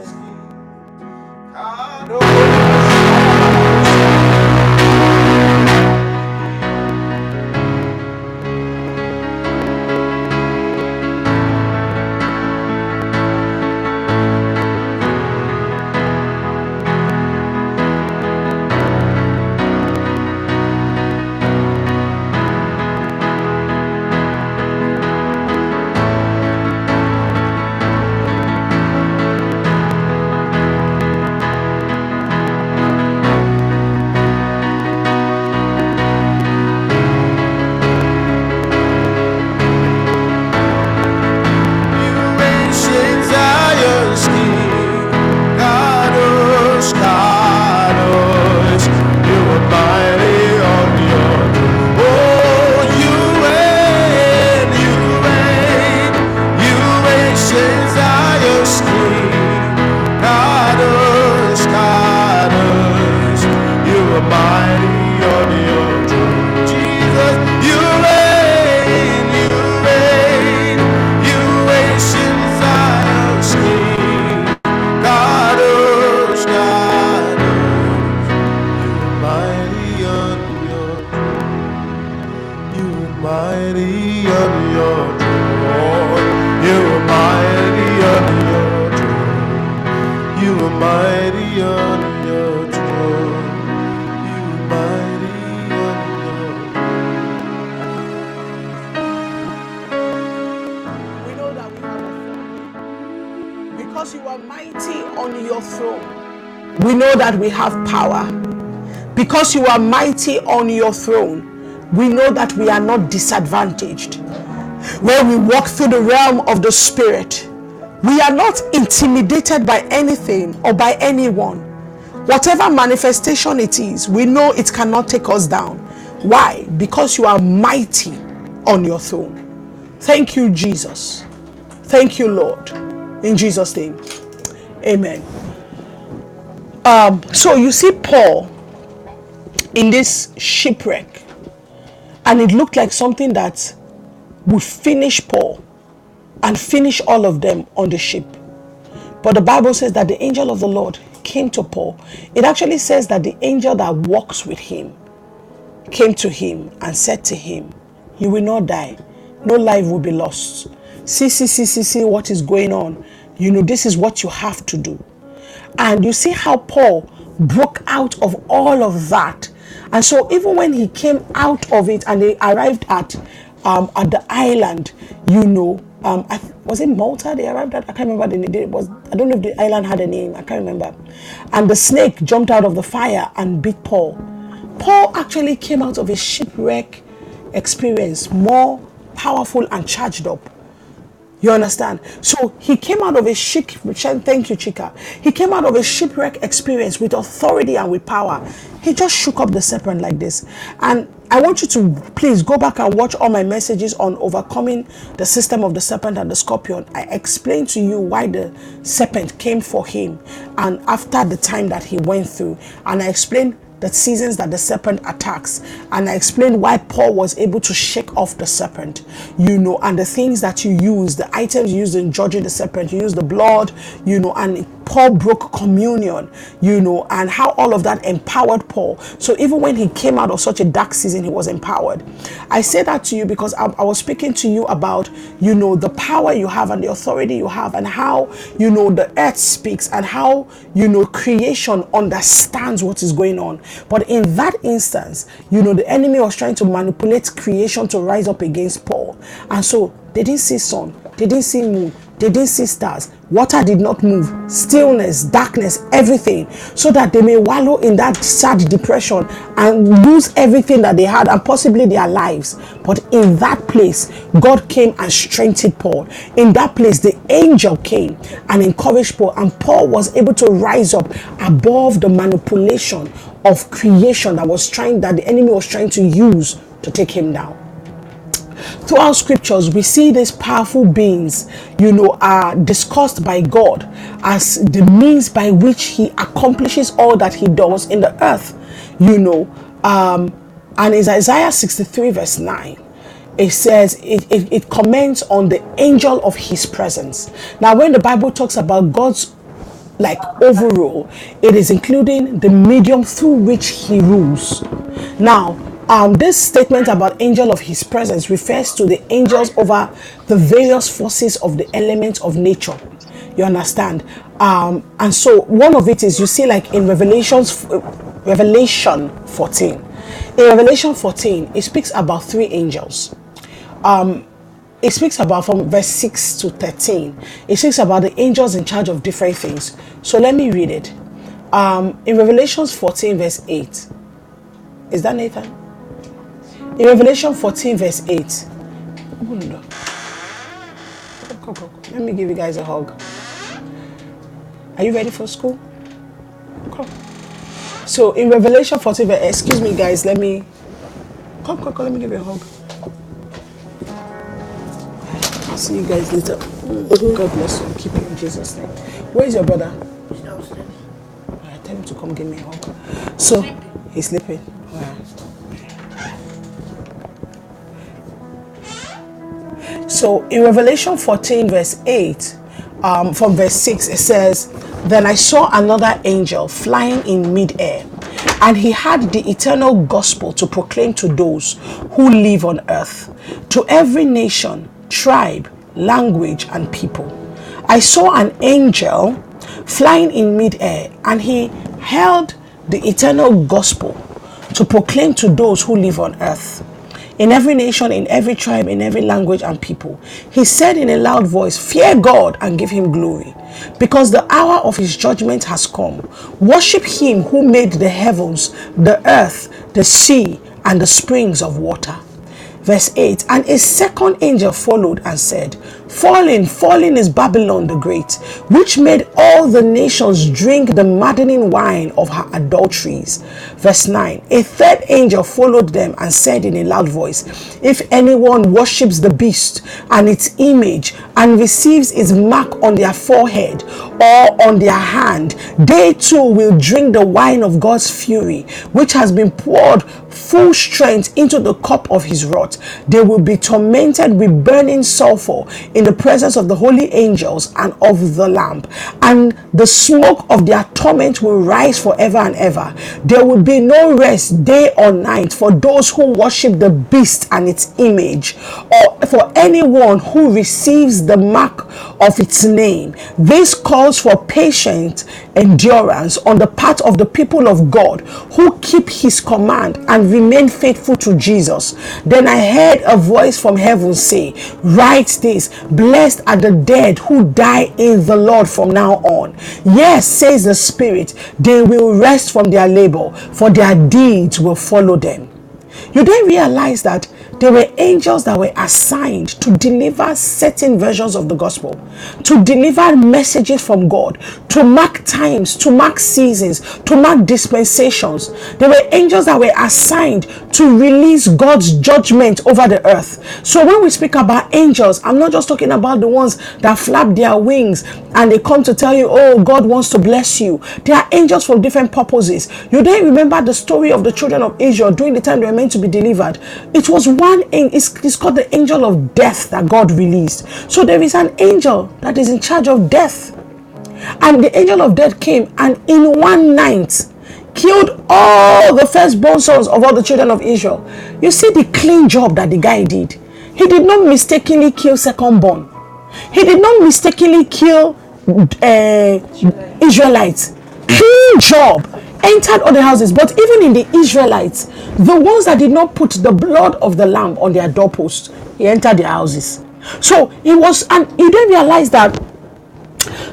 Know that we have power. Because you are mighty on your throne. We know that we are not disadvantaged. When we walk through the realm of the spirit, we are not intimidated by anything or by anyone. Whatever manifestation it is, we know it cannot take us down. Why? Because you are mighty on your throne. Thank you, Jesus. Thank you, Lord. In Jesus' name. Amen. Um, so you see Paul in this shipwreck, and it looked like something that would finish Paul and finish all of them on the ship. But the Bible says that the angel of the Lord came to Paul. It actually says that the angel that walks with him came to him and said to him, You will not die, no life will be lost. See, see, see, see, see what is going on. You know, this is what you have to do. And you see how Paul broke out of all of that. And so even when he came out of it and they arrived at um, at the island, you know, um, I th- was it Malta they arrived at? I can't remember the name. It was I don't know if the island had a name. I can't remember. And the snake jumped out of the fire and bit Paul. Paul actually came out of a shipwreck experience more powerful and charged up. You understand? So he came out of a ship. Thank you, Chika. He came out of a shipwreck experience with authority and with power. He just shook up the serpent like this. And I want you to please go back and watch all my messages on overcoming the system of the serpent and the scorpion. I explained to you why the serpent came for him and after the time that he went through. And I explained the seasons that the serpent attacks. And I explained why Paul was able to shake off the serpent, you know, and the things that you use, the items used in judging the serpent, you use the blood, you know, and Paul broke communion, you know, and how all of that empowered Paul. So even when he came out of such a dark season, he was empowered. I say that to you because I, I was speaking to you about, you know, the power you have and the authority you have, and how, you know, the earth speaks and how, you know, creation understands what is going on. But in that instance, you know, the enemy was trying to manipulate creation to rise up against Paul. And so they didn't see sun, they didn't see moon, they didn't see stars. Water did not move. Stillness, darkness, everything. So that they may wallow in that sad depression and lose everything that they had and possibly their lives. But in that place, God came and strengthened Paul. In that place, the angel came and encouraged Paul. And Paul was able to rise up above the manipulation of creation that was trying, that the enemy was trying to use to take him down throughout scriptures we see these powerful beings you know are discussed by god as the means by which he accomplishes all that he does in the earth you know. Um and in isaiah 63 verse 9 it says it, it, it comments on the angel of his presence. Now when the bible talks about god's like overall it is including the medium through which he rules. Now um, this statement about angel of his presence refers to the angels over the various forces of the elements of nature. You understand? Um, and so one of it is you see like in revelations revelation 14 in revelation 14 it speaks about three angels. Um, it speaks about from verse 6 to 13 it speaks about the angels in charge of different things. So let me read it. Um, in revelations 14 verse 8 is that nathan in Revelation 14, verse 8. Let me give you guys a hug. Are you ready for school? Come. So in Revelation 14, verse, excuse me, guys, let me come, come, come, let me give you a hug. I'll see you guys later. Mm-hmm. God bless you. Keep you in Jesus' name. Where is your brother? He's downstairs. Alright, tell him to come give me a hug. So he's sleeping. So in Revelation 14, verse 8, um, from verse 6, it says, Then I saw another angel flying in midair, and he had the eternal gospel to proclaim to those who live on earth, to every nation, tribe, language, and people. I saw an angel flying in midair, and he held the eternal gospel to proclaim to those who live on earth in every nation, in every tribe, in every language and people. He said in a loud voice, Fear God and give him glory, because the hour of his judgment has come. Worship him who made the heavens, the earth, the sea, and the springs of water. Verse 8 And a second angel followed and said, Falling, falling is Babylon the Great, which made all the nations drink the maddening wine of her adulteries. Verse 9 A third angel followed them and said in a loud voice, If anyone worships the beast and its image and receives its mark on their forehead or on their hand, they too will drink the wine of God's fury, which has been poured full strength into the cup of his wrath. They will be tormented with burning sulfur in the presence of the holy angels and of the Lamb. And the smoke of their torment will rise forever and ever. There will be no rest day or night for those who worship the beast and its image, or for anyone who receives the mark of its name. This calls for patient endurance on the part of the people of God who keep his command and remain faithful to Jesus. Then I heard a voice from heaven say, Write this Blessed are the dead who die in the Lord from now on. Yes, says the Spirit, they will rest from their labor, for their deeds will follow them. You then realize that there were angels that were assigned to deliver certain versions of the gospel, to deliver messages from God, to mark times, to mark seasons, to mark dispensations. There were angels that were assigned to release God's judgment over the earth. So when we speak about angels, I'm not just talking about the ones that flap their wings and they come to tell you, oh, God wants to bless you. There are angels for different purposes. You don't remember the story of the children of Israel during the time they were meant to be delivered. It was one, it's, it's called the angel of death that God released. So there is an angel that is in charge of death. And the angel of death came and in one night killed all the firstborn sons of all the children of Israel. You see the clean job that the guy did. He did not mistakenly kill secondborn. He did not mistakenly kill uh, Israelites. Clean job. Entered other houses, but even in the Israelites, the ones that did not put the blood of the lamb on their doorpost, he entered their houses. So it was, and you didn't realize that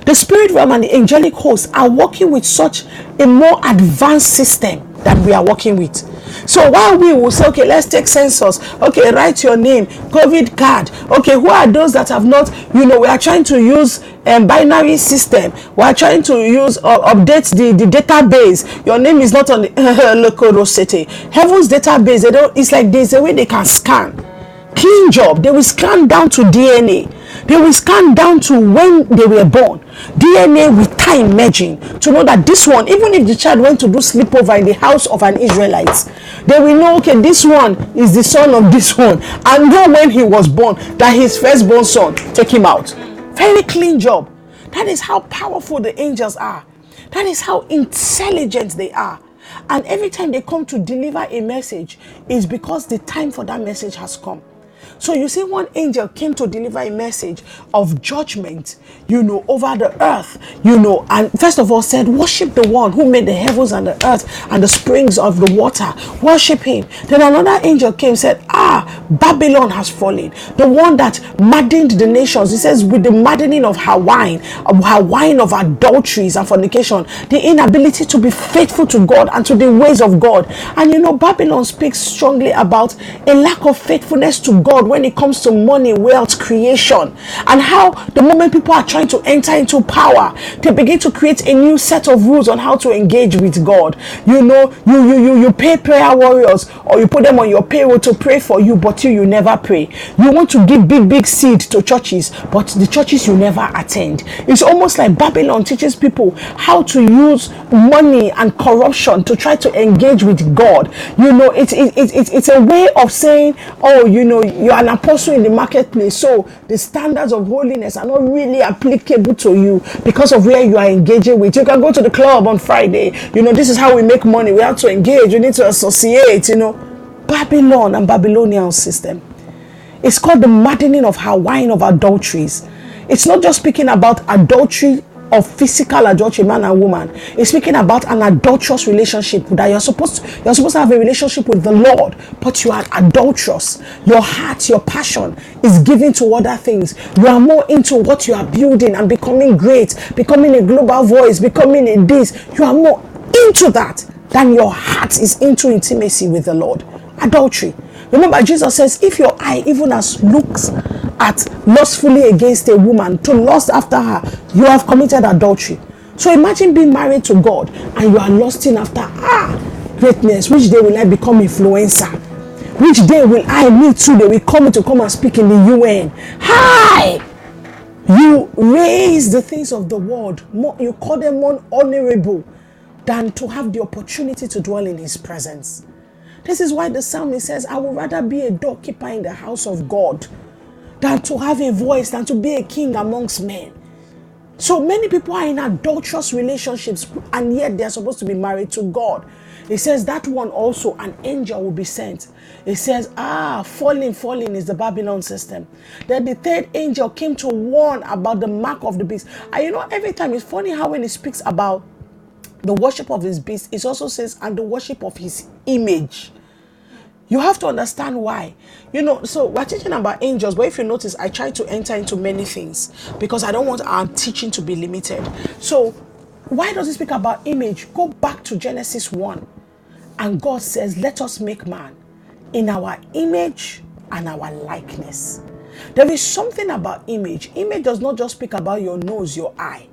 the spirit realm and the angelic hosts are working with such a more advanced system that we are working with. So while we will say, okay, let's take census, okay, write your name, COVID card, okay, who are those that have not, you know, we are trying to use um, binary system, we are trying to use or uh, update the, the database. Your name is not on the local city. Heaven's database, they don't, it's like there's a way they can scan. Clean job, they will scan down to DNA they will scan down to when they were born, DNA with time merging to know that this one, even if the child went to do sleepover in the house of an Israelite, they will know, okay, this one is the son of this one. And know when he was born that his firstborn son, take him out. Very clean job. That is how powerful the angels are. That is how intelligent they are. And every time they come to deliver a message, is because the time for that message has come. So you see, one angel came to deliver a message of judgment, you know, over the earth, you know, and first of all said, Worship the one who made the heavens and the earth and the springs of the water. Worship him. Then another angel came said, Ah, Babylon has fallen. The one that maddened the nations. He says, with the maddening of her wine, of her wine of adulteries and fornication, the inability to be faithful to God and to the ways of God. And you know, Babylon speaks strongly about a lack of faithfulness to God when it comes to money, wealth, creation, and how the moment people are trying to enter into power, they begin to create a new set of rules on how to engage with God. You know, you you you, you pay prayer warriors or you put them on your payroll to pray for you, but you you never pray. You want to give big big seed to churches, but the churches you never attend. It's almost like Babylon teaches people how to use money and corruption to try to engage with God. You know, it's it, it, it, it's a way of saying, oh, you know, you an apostle in the marketplace, so the standards of holiness are not really applicable to you because of where you are engaging with. You can go to the club on Friday. You know, this is how we make money. We have to engage. We need to associate. You know, Babylon and Babylonian system. It's called the maddening of her wine of adulteries. It's not just speaking about adultery of physical adultery, man and woman. It's speaking about an adulterous relationship that you're supposed to, you're supposed to have a relationship with the Lord, but you are adulterous. Your heart, your passion is given to other things. You are more into what you are building and becoming great, becoming a global voice, becoming a this. You are more into that than your heart is into intimacy with the Lord. Adultery. Remember, Jesus says, if your eye even as looks at lustfully against a woman to lust after her, you have committed adultery. So imagine being married to God and you are lusting after ah greatness. Which day will I become influencer? Which day will I meet too? They will come to come and speak in the UN. Hi! You raise the things of the world, more, you call them more honorable than to have the opportunity to dwell in his presence. This is why the psalmist says, I would rather be a doorkeeper in the house of God than to have a voice, than to be a king amongst men. So many people are in adulterous relationships and yet they are supposed to be married to God. It says that one also, an angel will be sent. It says, ah, falling, falling is the Babylon system. Then the third angel came to warn about the mark of the beast. And you know, every time it's funny how when he speaks about the worship of his beast, it also says, and the worship of his image. You have to understand why. You know, so we're teaching about angels, but if you notice, I try to enter into many things because I don't want our teaching to be limited. So, why does it speak about image? Go back to Genesis 1. And God says, Let us make man in our image and our likeness. There is something about image. Image does not just speak about your nose, your eye.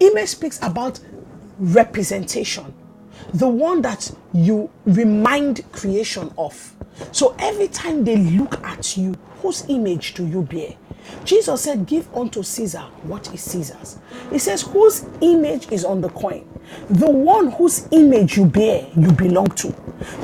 Image speaks about representation, the one that you remind creation of. So every time they look at you, whose image do you bear? Jesus said, Give unto Caesar what is Caesar's. He says, Whose image is on the coin? The one whose image you bear, you belong to.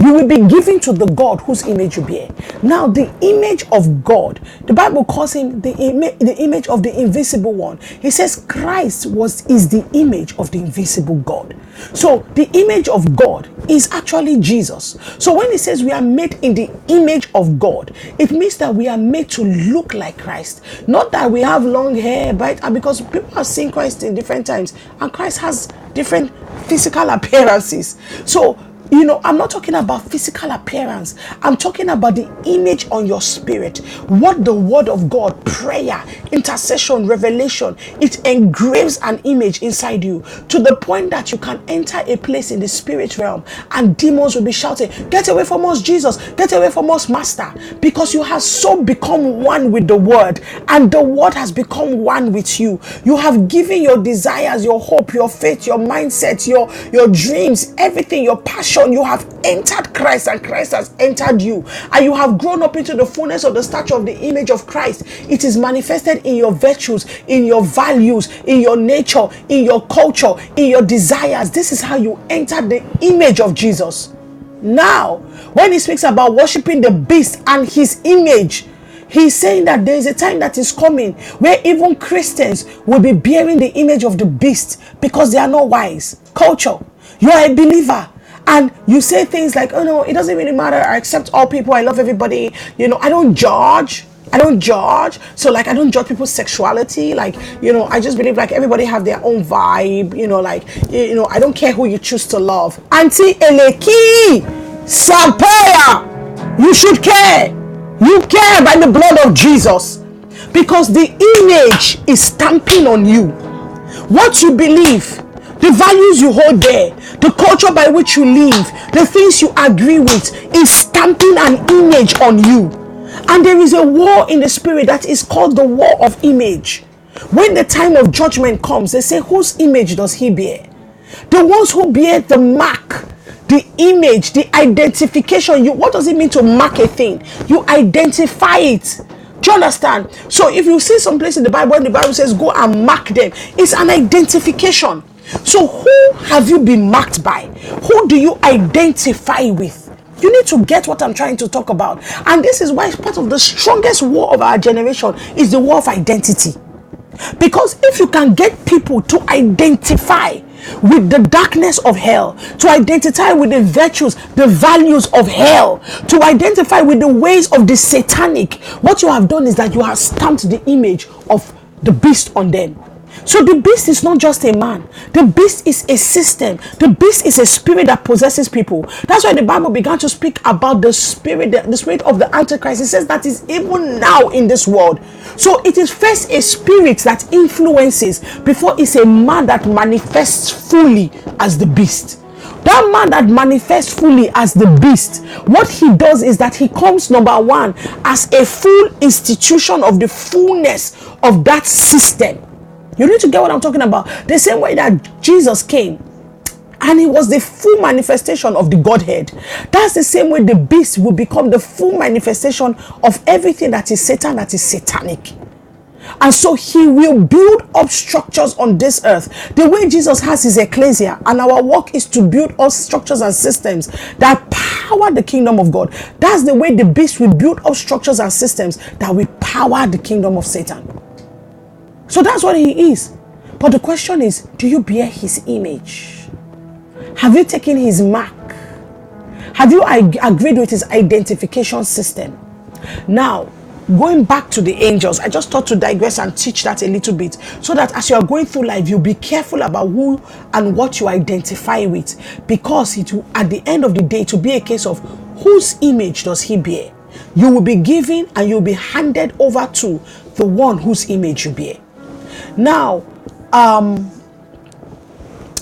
You will be given to the God whose image you bear. Now, the image of God, the Bible calls him the, ima- the image of the invisible one. He says Christ was is the image of the invisible God. So the image of God is actually Jesus. So when he says we are made in the image of God, it means that we are made to look like Christ. Not that we have long hair, but uh, because people have seen Christ in different times, and Christ has different physical appearances. So you know, I'm not talking about physical appearance. I'm talking about the image on your spirit. What the word of God, prayer, intercession, revelation, it engraves an image inside you to the point that you can enter a place in the spirit realm and demons will be shouting, Get away from us, Jesus! Get away from us, Master! Because you have so become one with the word and the word has become one with you. You have given your desires, your hope, your faith, your mindset, your, your dreams, everything, your passion you have entered Christ and Christ has entered you, and you have grown up into the fullness of the stature of the image of Christ. It is manifested in your virtues, in your values, in your nature, in your culture, in your desires. This is how you enter the image of Jesus. Now, when he speaks about worshiping the beast and his image, He's saying that there is a time that is coming where even Christians will be bearing the image of the beast because they are not wise. Culture. You are a believer and you say things like, oh no, it doesn't really matter. I accept all people. I love everybody. You know, I don't judge. I don't judge. So like I don't judge people's sexuality. Like, you know, I just believe like everybody have their own vibe. You know, like you know, I don't care who you choose to love. Auntie Eleki Sampaya, you should care. You care by the blood of Jesus. Because the image is stamping on you. What you believe the values you hold there, the culture by which you live, the things you agree with is stamping an image on you. And there is a war in the spirit that is called the war of image. When the time of judgment comes, they say, Whose image does he bear? The ones who bear the mark, the image, the identification. You what does it mean to mark a thing? You identify it. Do you understand? So if you see some place in the Bible, the Bible says go and mark them, it's an identification. So, who have you been marked by? Who do you identify with? You need to get what I'm trying to talk about. And this is why part of the strongest war of our generation is the war of identity. Because if you can get people to identify with the darkness of hell, to identify with the virtues, the values of hell, to identify with the ways of the satanic, what you have done is that you have stamped the image of the beast on them. So the beast is not just a man. The beast is a system. The beast is a spirit that possesses people. That's why the Bible began to speak about the spirit, the, the spirit of the Antichrist. It says that is even now in this world. So it is first a spirit that influences before it's a man that manifests fully as the beast. That man that manifests fully as the beast, what he does is that he comes, number one, as a full institution of the fullness of that system. You need to get what I'm talking about. The same way that Jesus came and he was the full manifestation of the Godhead. That's the same way the beast will become the full manifestation of everything that is Satan, that is satanic. And so he will build up structures on this earth. The way Jesus has his ecclesia, and our work is to build up structures and systems that power the kingdom of God. That's the way the beast will build up structures and systems that will power the kingdom of Satan. So that's what he is. But the question is do you bear his image? Have you taken his mark? Have you ag- agreed with his identification system? Now, going back to the angels, I just thought to digress and teach that a little bit so that as you are going through life, you'll be careful about who and what you identify with because it will, at the end of the day, to be a case of whose image does he bear? You will be given and you'll be handed over to the one whose image you bear. Now, um,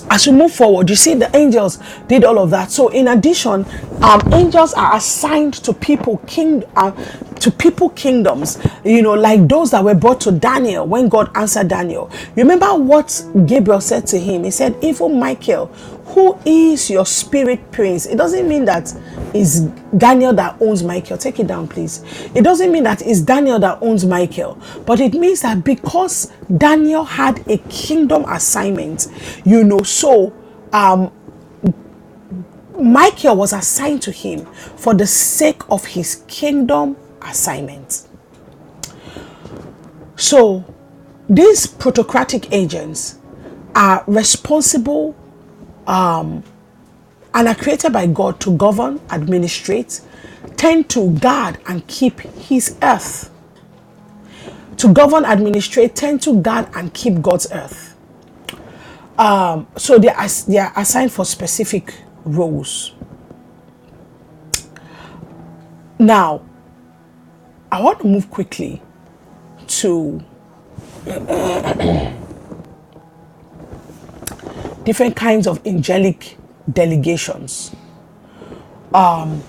as we move forward, you see the angels did all of that. So, in addition, um, angels are assigned to people king uh, to people kingdoms. You know, like those that were brought to Daniel when God answered Daniel. Remember what Gabriel said to him? He said, "Even Michael, who is your spirit prince?" It doesn't mean that it's Daniel that owns Michael. Take it down, please. It doesn't mean that it's Daniel that owns Michael, but it means that because Daniel had a kingdom assignment, you know, so um Michael was assigned to him for the sake of his kingdom assignment. So, these protocratic agents are responsible um, and are created by God to govern, administrate, tend to guard, and keep his earth. To govern, administrate, tend to guard, and keep God's earth. Um, so they are, they are assigned for specific roles. Now, I want to move quickly to different kinds of angelic delegations. Um,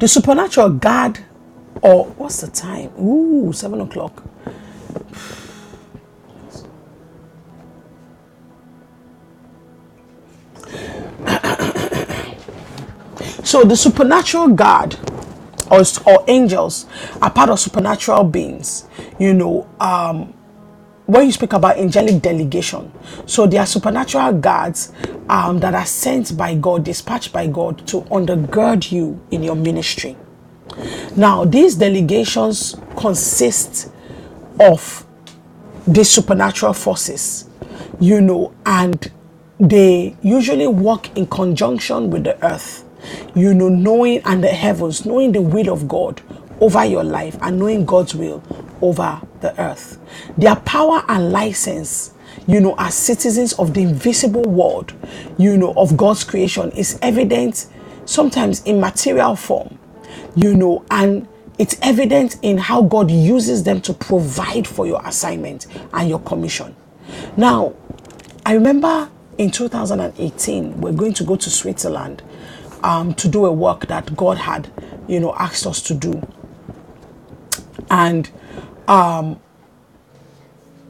the supernatural guard, or what's the time? Ooh, seven o'clock. So the supernatural guard or, or angels are part of supernatural beings. You know, um, when you speak about angelic delegation, so they are supernatural guards um, that are sent by God, dispatched by God to undergird you in your ministry. Now, these delegations consist of these supernatural forces, you know, and they usually work in conjunction with the earth, you know, knowing and the heavens, knowing the will of God over your life and knowing God's will over the earth. Their power and license, you know, as citizens of the invisible world, you know, of God's creation is evident sometimes in material form, you know, and it's evident in how God uses them to provide for your assignment and your commission. Now, I remember in 2018, we're going to go to Switzerland um, to do a work that God had, you know, asked us to do. And um,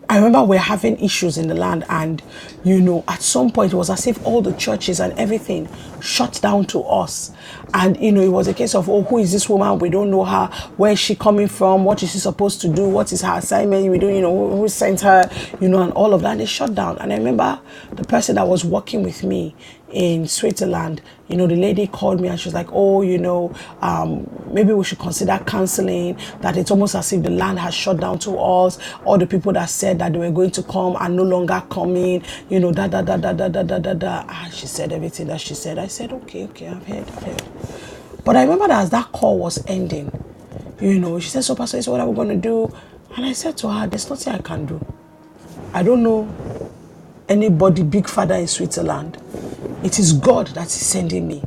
I remember we're having issues in the land, and you know, at some point it was as if all the churches and everything shut down to us. And you know, it was a case of, oh, who is this woman? We don't know her. Where is she coming from? What is she supposed to do? What is her assignment? We don't, you know, who, sent her? You know, and all of that. And they shut down. And I remember the person that was working with me in Switzerland, you know, the lady called me and she was like, oh, you know, um, maybe we should consider canceling, that it's almost as if the land has shut down to us. All the people that said that they were going to come are no longer coming, you know, da da da da da da da da da. Ah, she said everything that she said. I said, okay, okay, I've heard, I've heard. But I remember that as that call was ending, you know, she said, so Pastor, so what are we going to do? And I said to her, there's nothing I can do. I don't know anybody big father in Switzerland. It is God that is sending me.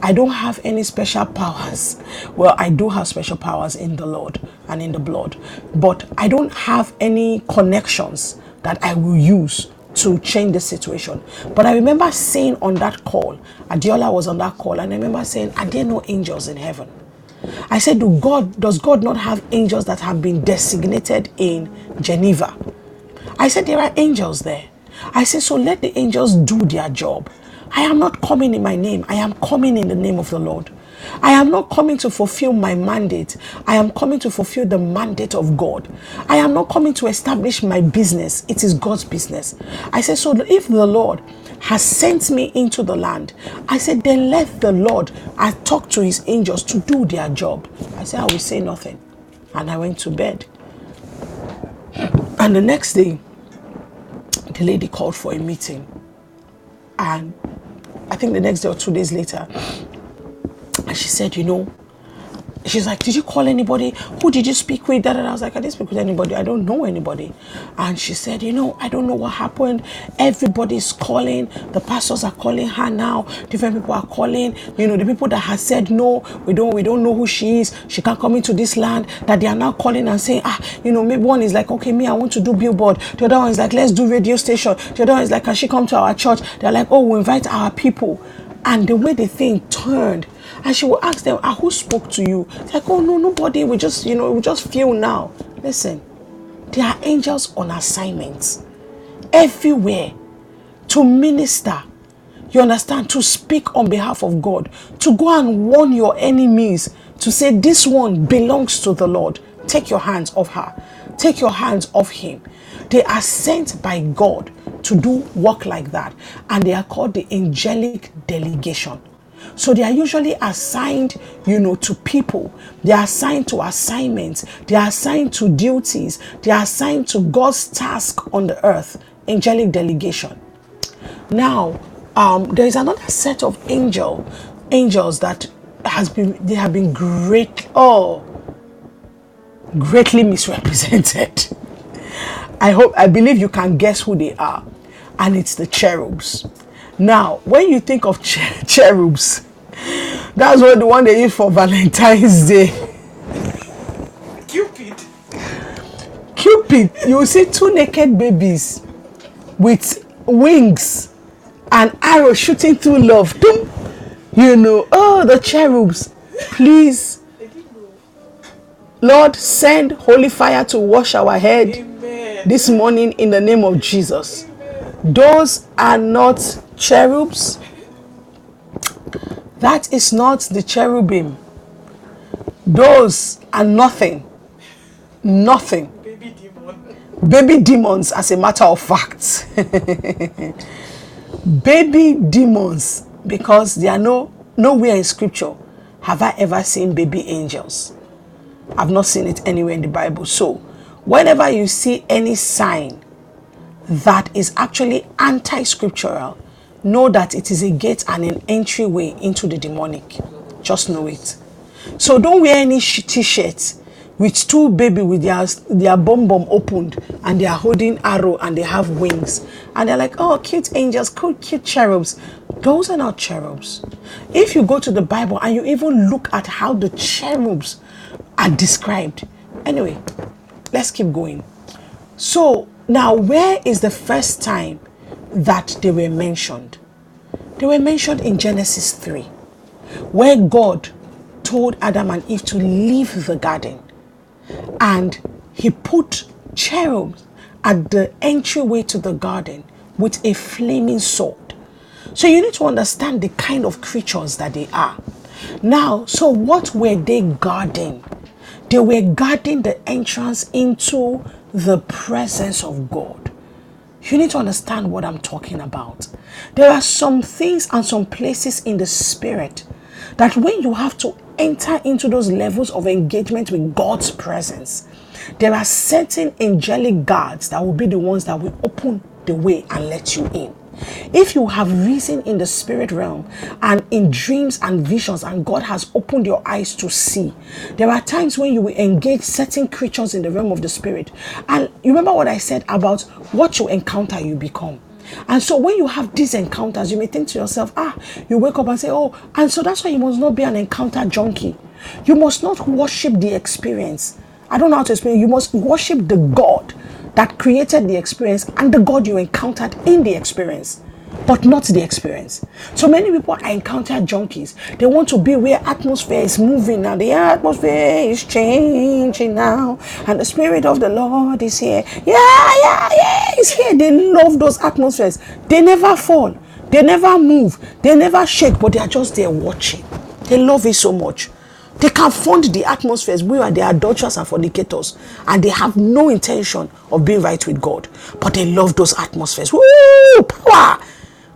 I don't have any special powers. Well, I do have special powers in the Lord and in the blood, but I don't have any connections that I will use to change the situation. But I remember saying on that call, Adiola was on that call, and I remember saying, Are there no angels in heaven? I said, Do God does God not have angels that have been designated in Geneva? I said, There are angels there. I said, So let the angels do their job. I am not coming in my name, I am coming in the name of the Lord. I am not coming to fulfill my mandate. I am coming to fulfill the mandate of God. I am not coming to establish my business. It is God's business. I said, So if the Lord has sent me into the land, I said, Then let the Lord, I talk to his angels to do their job. I said, I will say nothing. And I went to bed. And the next day, the lady called for a meeting. And I think the next day or two days later, and she said, you know, she's like, did you call anybody? Who did you speak with? Da. I was like, I didn't speak with anybody. I don't know anybody. And she said, you know, I don't know what happened. Everybody's calling. The pastors are calling her now. Different people are calling. You know, the people that have said no, we don't, we don't know who she is. She can't come into this land. That they are now calling and saying, ah, you know, maybe one is like, okay, me, I want to do billboard. The other one is like, let's do radio station. The other one is like, can she come to our church? They're like, oh, we invite our people. And the way the thing turned, and she will ask them, ah, who spoke to you? It's like, oh no, nobody. We just, you know, we just feel now. Listen, there are angels on assignment everywhere to minister. You understand? To speak on behalf of God, to go and warn your enemies, to say, This one belongs to the Lord. Take your hands off her, take your hands off him. They are sent by God to do work like that, and they are called the angelic delegation. So they are usually assigned, you know, to people. They are assigned to assignments. They are assigned to duties. They are assigned to God's task on the earth. Angelic delegation. Now, um, there is another set of angel angels that has been they have been great oh greatly misrepresented. I hope I believe you can guess who they are, and it's the cherubs. Now, when you think of cher- cherubs, that's what the one they use for Valentine's Day. Cupid. Cupid, you will see two naked babies with wings and arrow shooting through love. Dum. You know, oh, the cherubs, please, Lord, send holy fire to wash our head. This morning in the name of Jesus. Those are not cherubs. That is not the cherubim. Those are nothing. Nothing. Baby demon. Baby demons, as a matter of fact. baby demons, because there are no nowhere in scripture have I ever seen baby angels. I've not seen it anywhere in the Bible. So, whenever you see any sign that is actually anti scriptural, know that it is a gate and an entryway into the demonic. Just know it. So, don't wear any sh- t shirts with two baby with their their bum bum opened and they are holding arrow and they have wings and they're like oh cute angels cute cute cherubs those are not cherubs if you go to the bible and you even look at how the cherubs are described anyway let's keep going so now where is the first time that they were mentioned they were mentioned in genesis 3 where god told adam and eve to leave the garden and he put cherubs at the entryway to the garden with a flaming sword. So you need to understand the kind of creatures that they are. Now, so what were they guarding? They were guarding the entrance into the presence of God. You need to understand what I'm talking about. There are some things and some places in the spirit that when you have to enter into those levels of engagement with God's presence, there are certain angelic guards that will be the ones that will open the way and let you in. If you have risen in the spirit realm and in dreams and visions, and God has opened your eyes to see, there are times when you will engage certain creatures in the realm of the spirit. And you remember what I said about what you encounter, you become. And so when you have these encounters, you may think to yourself, ah, you wake up and say, oh, and so that's why you must not be an encounter junkie. You must not worship the experience. I don't know how to explain. You must worship the God that created the experience and the God you encountered in the experience, but not the experience. So many people I encounter junkies. They want to be where atmosphere is moving now. The atmosphere is changing now, and the spirit of the Lord is here. Yeah, yeah, yeah, it's here. They love those atmospheres. They never fall. They never move. They never shake, but they are just there watching. They love it so much. They can fund the atmospheres where they are adulterers and fornicators, and they have no intention of being right with God. But they love those atmospheres. Woo! Power!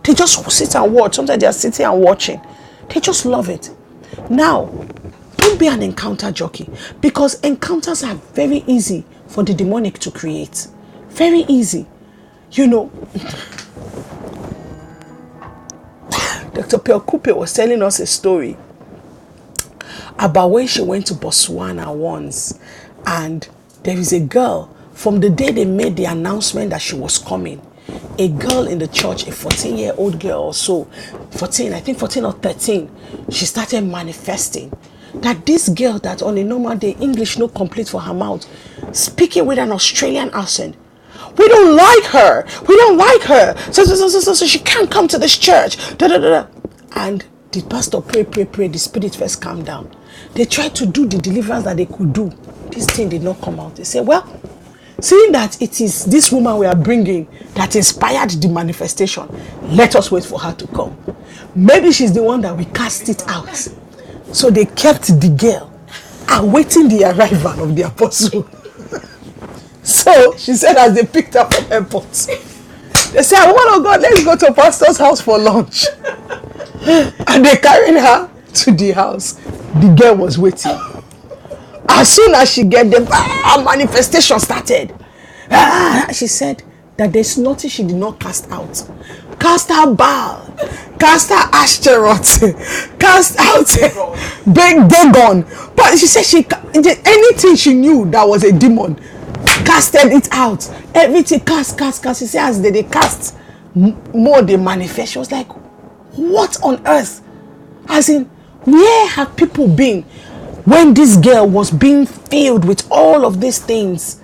They just sit and watch. Sometimes they are sitting and watching. They just love it. Now, don't be an encounter jockey because encounters are very easy for the demonic to create. Very easy. You know, Dr. Pearl Coupe was telling us a story about when she went to Botswana once and there is a girl from the day they made the announcement that she was coming a girl in the church a 14 year old girl or so 14 i think 14 or 13 she started manifesting. That this girl that on a normal day english no complete for her mouth speaking with an australian accent. We don't like her. We don't like her. So so so so, so, she can't come to this church. Da, da, da, da. and the pastor pray pray pray the spirit first calm down. They tried to do the deliverance that they could do. This thing did not come out. They said well seeing that it is this woman we are bringing that inspired the manifestation let us wait for her to come. Maybe she's the one that we cast it out. So they kept the girl awaiting the arrival of the apostle. So she said as they picked her from airport they said woman of god let's go to pastor's house for lunch. And they carried her to the house. The girl was waiting. As soon as she get there ah, manifestation started. Ah, she said that there's nothing she did not cast out. Cast out Baal, cast out Ashtaroth, cast out big Dagon. But she said she anything she knew that was a demon, casted it out. Everything cast, cast, cast. She said as they, they cast, more they manifest. She was like, what on earth? As in, where have people been when this girl was being filled with all of these things?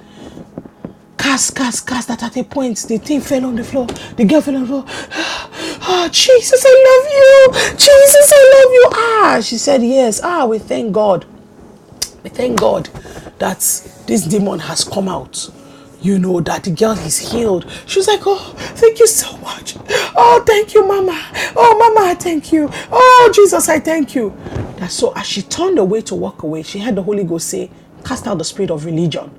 Cast, cast, cast. That at a point, the thing fell on the floor. The girl fell on the floor. Oh, Jesus, I love you. Jesus, I love you. Ah, she said, yes. Ah, we thank God. We thank God that this demon has come out. You know, that the girl is healed. She was like, Oh, thank you so much. Oh, thank you, Mama. Oh, Mama, I thank you. Oh, Jesus, I thank you. That so as she turned away to walk away, she heard the Holy Ghost say, Cast out the spirit of religion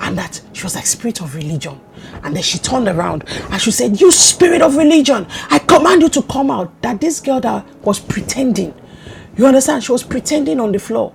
and that she was like spirit of religion and then she turned around and she said you spirit of religion i command you to come out that this girl that was pretending you understand she was pretending on the floor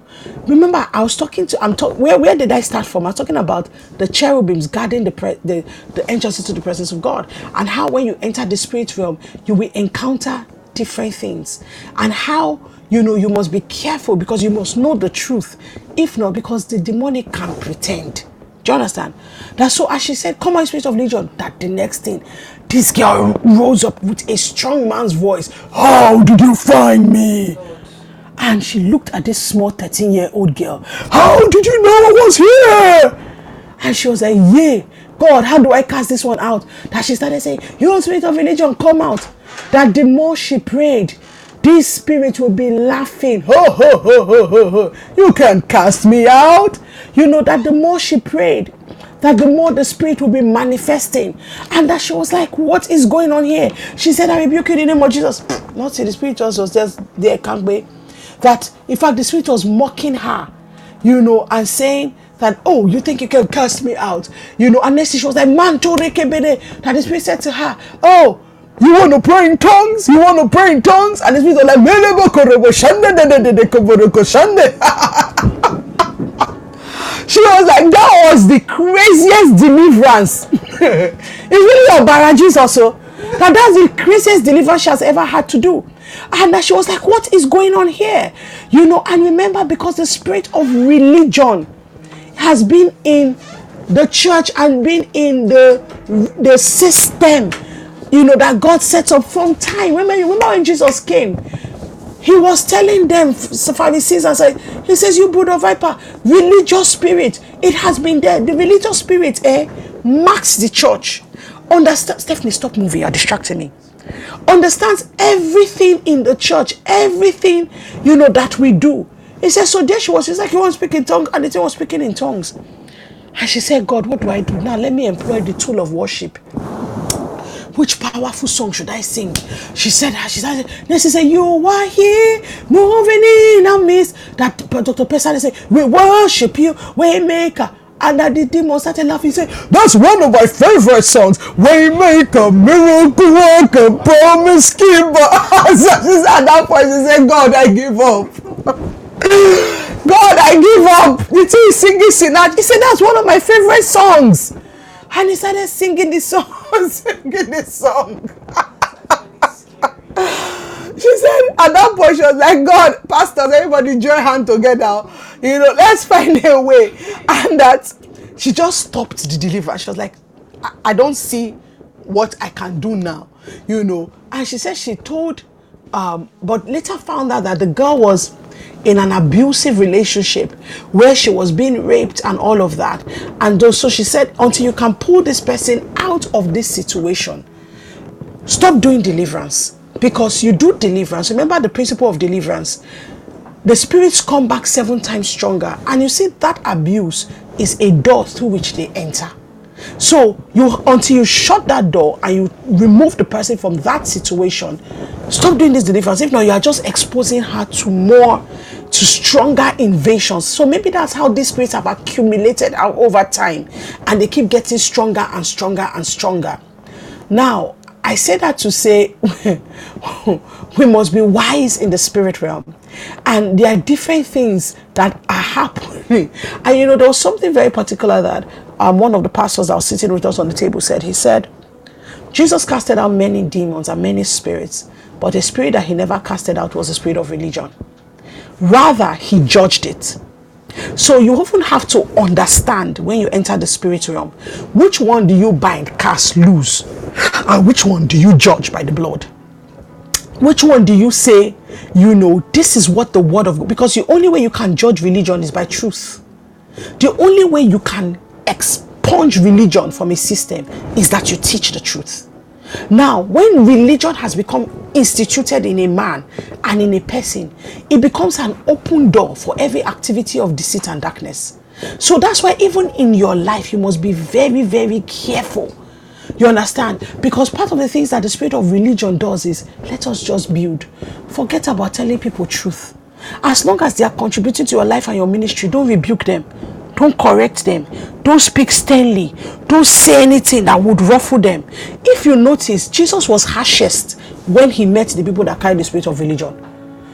remember i was talking to i'm talking where, where did i start from i was talking about the cherubims guarding the pre- the the entrance into the presence of god and how when you enter the spirit realm you will encounter different things and how you know you must be careful because you must know the truth if not because the demonic can pretend do you understand? That's so as she said, Come on, spirit of legion. That the next thing, this girl rose up with a strong man's voice. How did you find me? And she looked at this small 13 year old girl. How did you know I was here? And she was like, Yeah, God, how do I cast this one out? That she started saying, You spirit of religion, come out. That the more she prayed, this spirit will be laughing. Ho, ho, ho, ho, ho, ho. You can't cast me out. You know that the more she prayed, that the more the spirit will be manifesting. And that she was like, What is going on here? She said, I rebuke you in the name of Jesus. Not see, the spirit just was just there, can't be. That in fact the spirit was mocking her, you know, and saying that, oh, you think you can cast me out? You know, and next she was like, Man, that the spirit said to her, Oh, you want to pray in tongues? You want to pray in tongues? And the spirit was like, "Melebo korobo shande de de de de koboroko shande." she was like, that was the craziest deliverance. it's really Obara Jesus also. That that's the craziest deliverance she has ever had to do. And she was like, what is going on here? You know, and remember, because the spirit of religion has been in the church and been in the the system, you know, that God set up from time. Remember, remember when Jesus came? He was telling them, Pharisees, and said, He says, You brood of viper, religious spirit, it has been there. The religious spirit, eh, marks the church, understand. Stephanie, stop moving. You're distracting me. Understands everything in the church, everything you know that we do. He says, so there she was. She's like, you want to speak in tongues, and the was speaking in tongues. And she said, God, what do I do now? Let me employ the tool of worship which powerful song should I sing? She said, ah, she said, then she said, you are here, moving in our midst. That Dr. Pesale said, we worship you, Waymaker. And that the demon started laughing. He said, That's one of my favorite songs. Waymaker miracle worker, promise keeper. at that point, she said, God, I give up. God, I give up. The two singing Sinach. He said, That's one of my favorite songs. And he started singing the song, singing the song. She said at that point she was like god pastors everybody join hand together. You know let's find a way. And that she just stopped the deliverance. She was like I, I don't see what i can do now you know. And she said she told um, but later found out that the girl was in an abusive relationship where she was being raped and all of that. And so she said until you can pull this person out of this situation stop doing deliverance because you do deliverance. Remember the principle of deliverance? The spirits come back seven times stronger. And you see that abuse is a door through which they enter. So you until you shut that door and you remove the person from that situation stop doing this deliverance. If not you are just exposing her to more to stronger invasions. So maybe that's how these spirits have accumulated over time. And they keep getting stronger and stronger and stronger. Now I say that to say we must be wise in the spirit realm. And there are different things that are happening. And you know, there was something very particular that um, one of the pastors that was sitting with us on the table said. He said, Jesus casted out many demons and many spirits, but the spirit that he never casted out was the spirit of religion. Rather, he judged it. So you often have to understand when you enter the spirit realm, which one do you bind, cast, loose, and which one do you judge by the blood? Which one do you say, you know, this is what the word of God, because the only way you can judge religion is by truth. The only way you can expunge religion from a system is that you teach the truth. Now, when religion has become instituted in a man and in a person, it becomes an open door for every activity of deceit and darkness. So that's why, even in your life, you must be very, very careful. You understand? Because part of the things that the spirit of religion does is let us just build. Forget about telling people truth. As long as they are contributing to your life and your ministry, don't rebuke them. Don't correct them. Don't speak sternly. Don't say anything that would ruffle them. If you notice, Jesus was harshest when he met the people that carried the spirit of religion.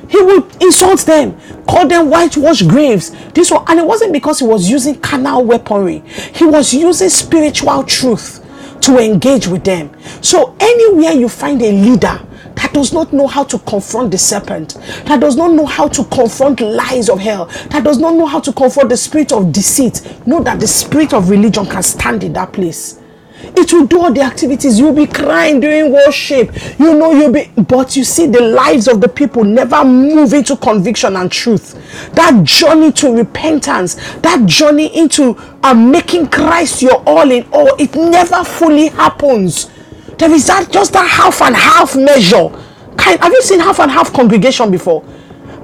He would insult them, call them whitewashed graves. This one, and it wasn't because he was using carnal weaponry. He was using spiritual truth to engage with them. So anywhere you find a leader that does not know how to confront the serpent, that does not know how to confront lies of hell, that does not know how to confront the spirit of deceit, know that the spirit of religion can stand in that place. It will do all the activities. You'll be crying during worship. You know, you'll be, but you see, the lives of the people never move into conviction and truth. That journey to repentance, that journey into uh, making Christ your all in all, it never fully happens. There is that just that half and half measure. Kind, have you seen half and half congregation before?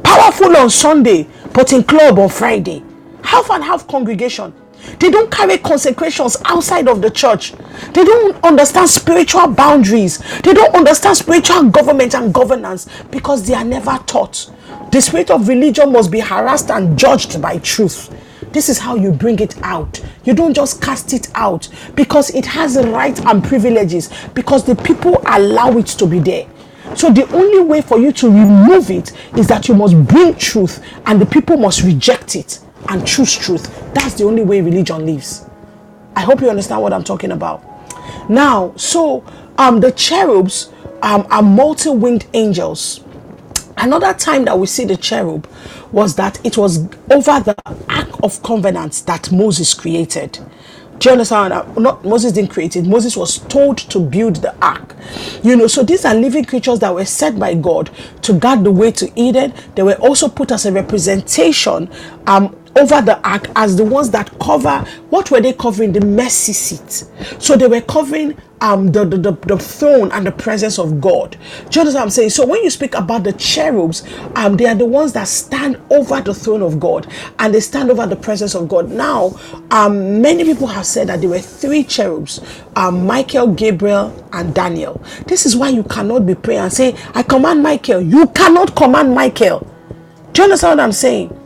Powerful on Sunday, but in club on Friday. Half and half congregation. They don't carry consecrations outside of the church. They don't understand spiritual boundaries. They don't understand spiritual government and governance because they are never taught. The spirit of religion must be harassed and judged by truth. This is how you bring it out. You don't just cast it out because it has rights and privileges because the people allow it to be there. So the only way for you to remove it is that you must bring truth and the people must reject it and choose truth. That's the only way religion lives. I hope you understand what I'm talking about. Now, so um, the cherubs um, are multi-winged angels. Another time that we see the cherub was that it was over the Ark of Covenant that Moses created. Do you understand? Not Moses didn't create it. Moses was told to build the ark. You know, so these are living creatures that were set by God to guard the way to Eden. They were also put as a representation um, over the ark as the ones that cover what were they covering? The mercy seat. So they were covering um the, the, the, the throne and the presence of god. Do you understand what i'm saying? So when you speak about the cherubs um they are the ones that stand over the throne of god and they stand over the presence of god. Now um many people have said that there were three cherubs um michael gabriel and daniel. This is why you cannot be praying and say i command michael. You cannot command michael. Do you understand what i'm saying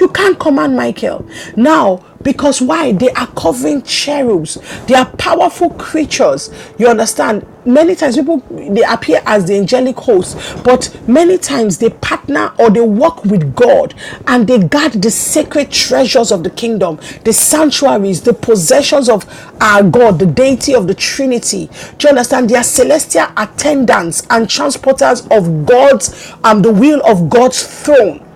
you can't command Michael. Now, because why? They are covering cherubs. They are powerful creatures. You understand? Many times people they appear as the angelic host, but many times they partner or they work with God and they guard the sacred treasures of the kingdom, the sanctuaries, the possessions of our God, the deity of the Trinity. Do you understand? They are celestial attendants and transporters of God's um the will of God's throne.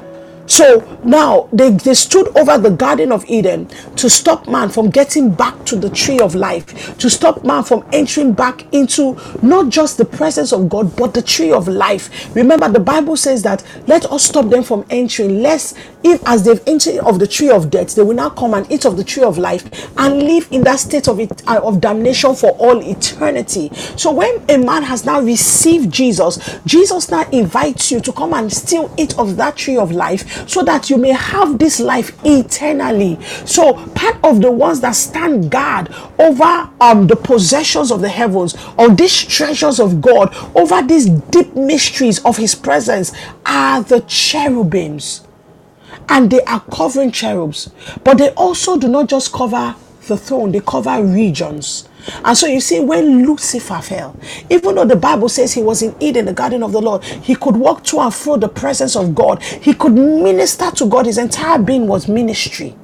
So now they, they stood over the Garden of Eden to stop man from getting back to the tree of life, to stop man from entering back into not just the presence of God, but the tree of life. Remember, the Bible says that let us stop them from entering, lest if as they've entered of the tree of death, they will now come and eat of the tree of life and live in that state of it uh, of damnation for all eternity. So when a man has now received Jesus, Jesus now invites you to come and still eat of that tree of life so that you may have this life eternally. So, part of the ones that stand guard over um, the possessions of the heavens, or these treasures of God, over these deep mysteries of His presence, are the cherubims. And they are covering cherubs, but they also do not just cover the throne, they cover regions. And so you see, when Lucifer fell, even though the Bible says he was in Eden, the garden of the Lord, he could walk to and fro the presence of God. He could minister to God. His entire being was ministry.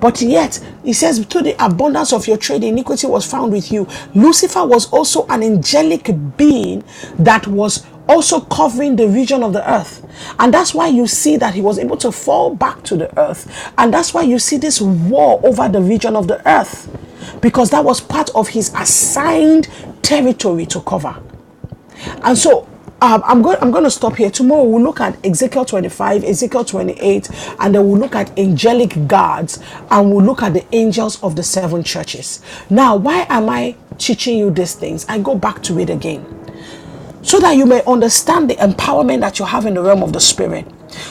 But yet, he says, to the abundance of your trade, iniquity was found with you. Lucifer was also an angelic being that was also covering the region of the earth. And that's why you see that he was able to fall back to the earth. And that's why you see this war over the region of the earth because that was part of his assigned territory to cover. And so um, I'm going. I'm going to stop here. Tomorrow we'll look at Ezekiel 25, Ezekiel 28, and then we'll look at angelic guards, and we'll look at the angels of the seven churches. Now, why am I teaching you these things? I go back to it again, so that you may understand the empowerment that you have in the realm of the spirit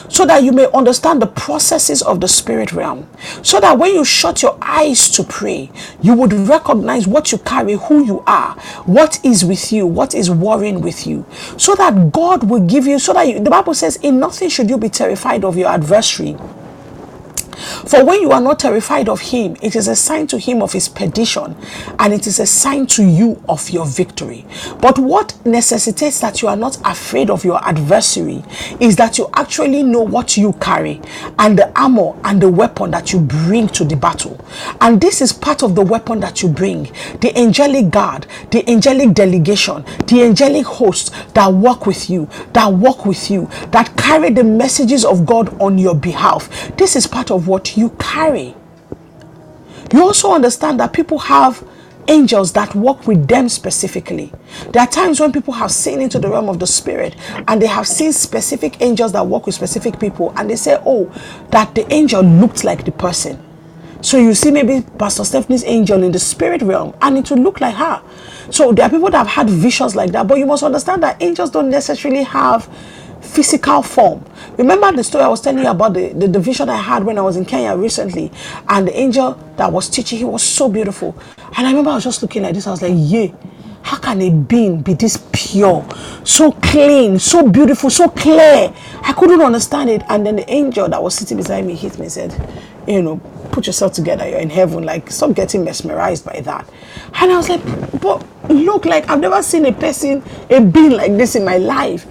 so that you may understand the processes of the spirit realm. So that when you shut your eyes to pray, you would recognize what you carry, who you are, what is with you, what is warring with you. So that God will give you, so that you, the Bible says, in nothing should you be terrified of your adversary for when you are not terrified of him, it is a sign to him of his perdition, and it is a sign to you of your victory. But what necessitates that you are not afraid of your adversary is that you actually know what you carry and the armor and the weapon that you bring to the battle. And this is part of the weapon that you bring the angelic guard, the angelic delegation, the angelic hosts that work with you, that walk with you, that carry the messages of God on your behalf. This is part of what you carry. You also understand that people have angels that work with them specifically. There are times when people have seen into the realm of the spirit and they have seen specific angels that work with specific people and they say, oh, that the angel looked like the person. So you see maybe Pastor Stephanie's angel in the spirit realm and it will look like her. So there are people that have had visions like that, but you must understand that angels don't necessarily have physical form. Remember the story I was telling you about the, the, vision I had when I was in Kenya recently, and the angel that was teaching, he was so beautiful. And I remember I was just looking like this, I was like, yeah. How can a being be this pure, so clean, so beautiful, so clear? I couldn't understand it. And then the angel that was sitting beside me hit me and said, You know, put yourself together, you're in heaven. Like, stop getting mesmerized by that. And I was like, But look, like, I've never seen a person, a being like this in my life.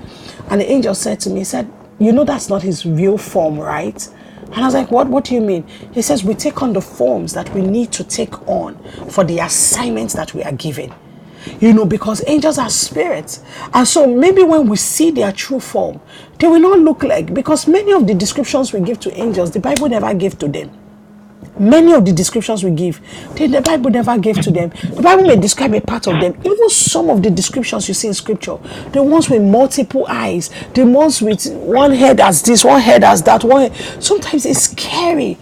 And the angel said to me, he said, You know that's not his real form, right? And I was like, What? What do you mean? He says, We take on the forms that we need to take on for the assignments that we are given. You know, because angels are spirits. And so maybe when we see their true form, they will not look like, because many of the descriptions we give to angels, the Bible never gave to them many of the descriptions we give, the, the Bible never gave to them. The Bible may describe a part of them. Even some of the descriptions you see in scripture, the ones with multiple eyes, the ones with one head as this, one head as that, one sometimes it's scary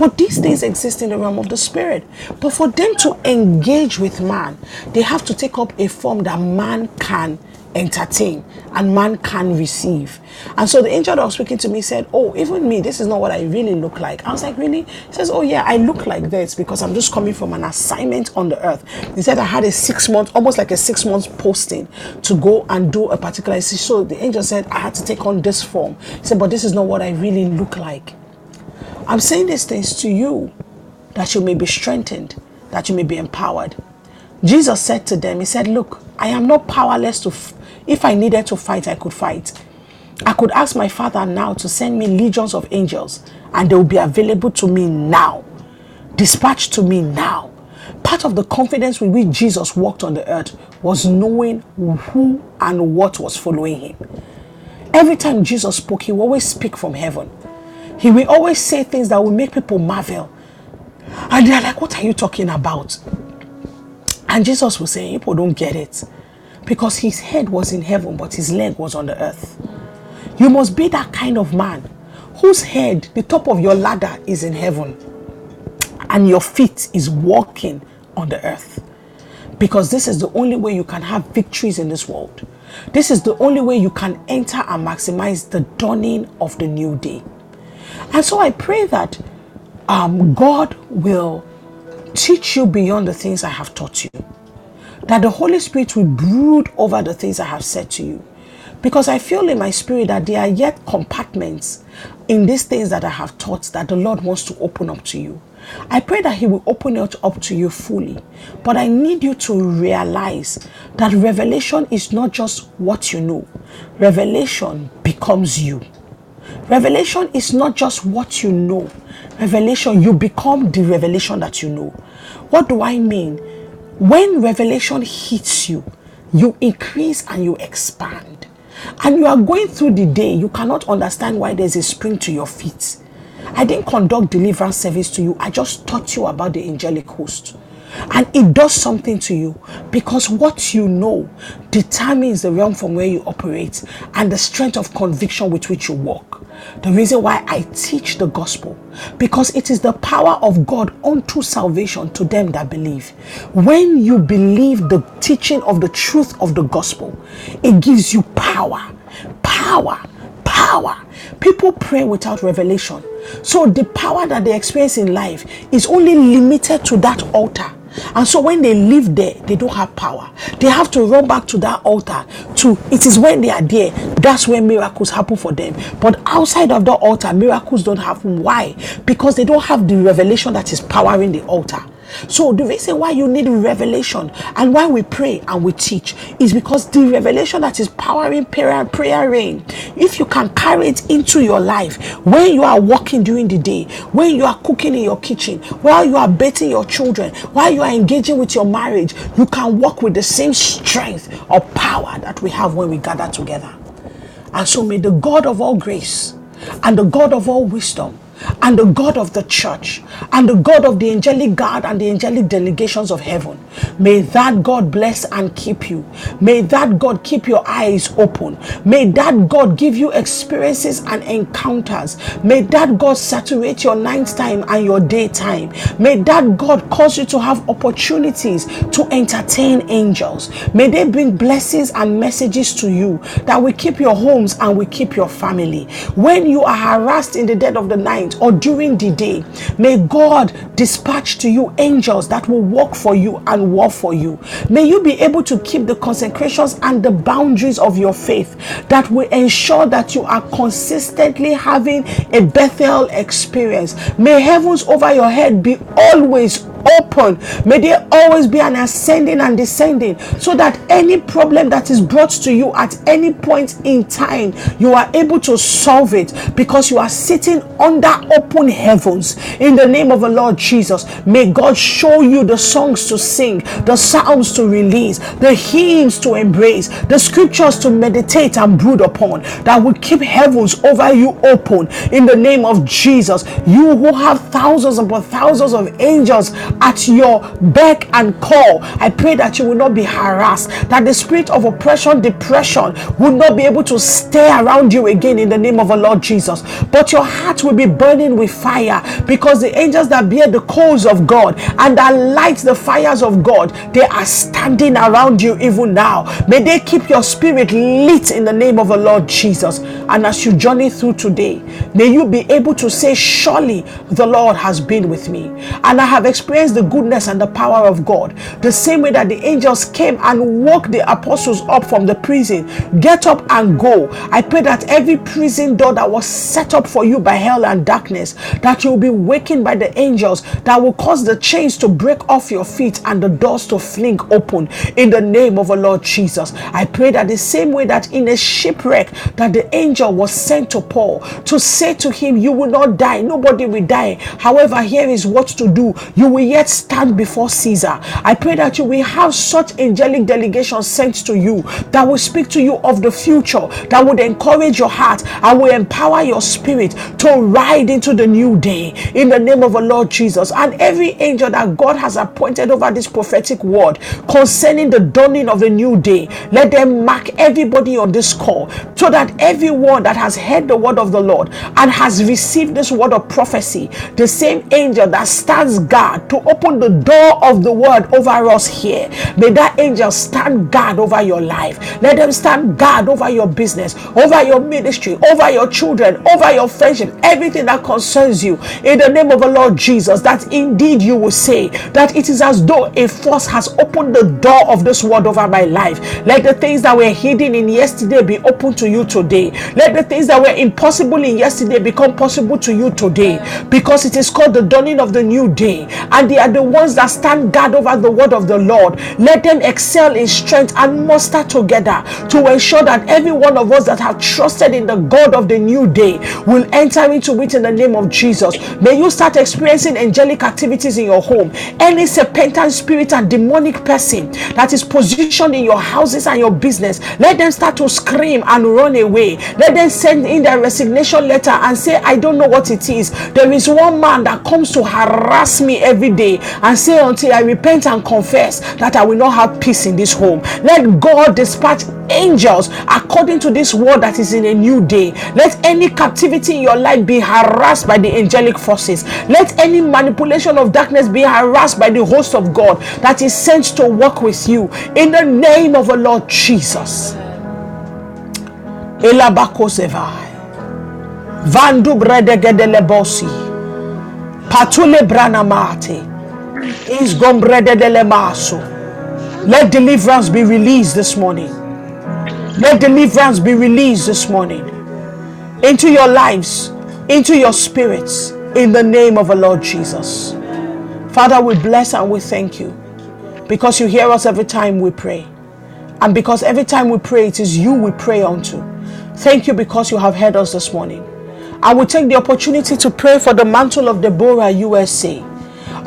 But these things exist in the realm of the spirit. But for them to engage with man, they have to take up a form that man can entertain and man can receive. And so the angel that was speaking to me said, Oh, even me, this is not what I really look like. I was like, Really? He says, Oh, yeah, I look like this because I'm just coming from an assignment on the earth. He said, I had a six month, almost like a six months posting to go and do a particular. So the angel said, I had to take on this form. He said, But this is not what I really look like. I'm saying these things to you that you may be strengthened, that you may be empowered. Jesus said to them, He said, Look, I am not powerless to, if I needed to fight, I could fight. I could ask my Father now to send me legions of angels, and they will be available to me now, dispatched to me now. Part of the confidence with which Jesus walked on the earth was knowing who and what was following him. Every time Jesus spoke, he would always speak from heaven. He will always say things that will make people marvel. And they're like, What are you talking about? And Jesus was say, People don't get it. Because his head was in heaven, but his leg was on the earth. You must be that kind of man whose head, the top of your ladder, is in heaven, and your feet is walking on the earth. Because this is the only way you can have victories in this world. This is the only way you can enter and maximize the dawning of the new day. And so I pray that um, God will teach you beyond the things I have taught you. That the Holy Spirit will brood over the things I have said to you. Because I feel in my spirit that there are yet compartments in these things that I have taught that the Lord wants to open up to you. I pray that He will open it up to you fully. But I need you to realize that revelation is not just what you know, revelation becomes you. Revelation is not just what you know. Revelation, you become the revelation that you know. What do I mean? When revelation hits you, you increase and you expand. And you are going through the day, you cannot understand why there's a spring to your feet. I didn't conduct deliverance service to you, I just taught you about the angelic host. And it does something to you because what you know determines the realm from where you operate and the strength of conviction with which you walk. The reason why I teach the gospel because it is the power of God unto salvation to them that believe. When you believe the teaching of the truth of the gospel, it gives you power. Power power. People pray without revelation. So the power that they experience in life is only limited to that altar. And so when they live there, they don't have power. They have to run back to that altar. To it is when they are there, that's when miracles happen for them. But outside of the altar, miracles don't happen. Why? Because they don't have the revelation that is powering the altar. So the reason why you need revelation and why we pray and we teach is because the revelation that is powering prayer prayer rain, if you can carry it into your life when you are walking during the day, when you are cooking in your kitchen, while you are bathing your children, while you are engaging with your marriage, you can walk with the same strength or power that we have when we gather together. And so may the God of all grace and the God of all wisdom and the God of the church and the God of the angelic guard and the angelic delegations of heaven. May that God bless and keep you. May that God keep your eyes open. May that God give you experiences and encounters. May that God saturate your night time and your daytime. May that God cause you to have opportunities to entertain angels. May they bring blessings and messages to you that will keep your homes and will keep your family. When you are harassed in the dead of the night, or during the day, may God dispatch to you angels that will work for you and war for you. May you be able to keep the consecrations and the boundaries of your faith that will ensure that you are consistently having a Bethel experience. May heavens over your head be always open. May there always be an ascending and descending so that any problem that is brought to you at any point in time, you are able to solve it because you are sitting under open heavens. In the name of the Lord Jesus, may God show you the songs to sing, the psalms to release, the hymns to embrace, the scriptures to meditate and brood upon that will keep heavens over you open. In the name of Jesus, you who have thousands upon thousands of angels at your beck and call. I pray that you will not be harassed, that the spirit of oppression, depression will not be able to stay around you again in the name of the Lord Jesus. But your heart will be burning with fire because the angels that bear the coals of God and that light the fires of God, they are standing around you even now. May they keep your spirit lit in the name of the Lord Jesus. And as you journey through today, may you be able to say, Surely the Lord has been with me. And I have experienced the goodness and the power of God. The same way that the angels came and woke the apostles up from the prison. Get up and go. I pray that every prison door that was set up for you by hell and darkness, that you will be wakened by the angels that will cause the chains to break off your feet and the doors to fling open in the name of the Lord Jesus. I pray that the same way that in a shipwreck that the angel was sent to Paul to say to him, You will not die, nobody will die. However, here is what to do. You will yet stand before Caesar. I pray that you will have such angelic delegation sent to you that will speak to you of the future, that would encourage your heart and will empower your spirit to ride into the new day in the name of the Lord Jesus. And every angel that God has appointed over this prophetic word concerning the dawning of the new day, let them mark everybody on this call so that everyone that has heard the word of the Lord and has received this word of prophecy, the same angel that stands guard to open the door of the word over us here, may that angel stand guard over your life. Let them stand guard over your business, over your ministry, over your children, over your friendship, everything that concerns you. In the name of the Lord Jesus, that indeed you will say that it is as though a force has opened the door of this word over my life. Let the things that were hidden in yesterday be open to you today. Let the things that were impossible in yesterday become possible to you today because it is called the dawning of the new day. And they are the ones that stand guard over the word of the Lord. Let them excel in strength and muster together to ensure that every one of us that have trusted in the God of the new day will enter into it in the name of Jesus. May you start experiencing angelic activities in your home. Any serpentine spirit and demonic person that is positioned in your houses and your business, let them start to scream and run away. Let them send in their resignation letter and say, I don't know what it is. There is one man that comes to harass me every day and say, Until I repent and confess that I will not have peace in this home. Let God dispatch angels according to this word that is in a new day. Let any captivity in your life be harassed by the angelic forces. Let any manipulation of darkness be harassed by the host of God that is sent to work with you in the name of the Lord Jesus. Elabakosevai. Vandu bosi. Patule brana branamate. Let deliverance be released this morning. Let deliverance be released this morning into your lives, into your spirits, in the name of the Lord Jesus. Father, we bless and we thank you because you hear us every time we pray. And because every time we pray, it is you we pray unto. Thank you because you have heard us this morning. I will take the opportunity to pray for the mantle of Deborah USA.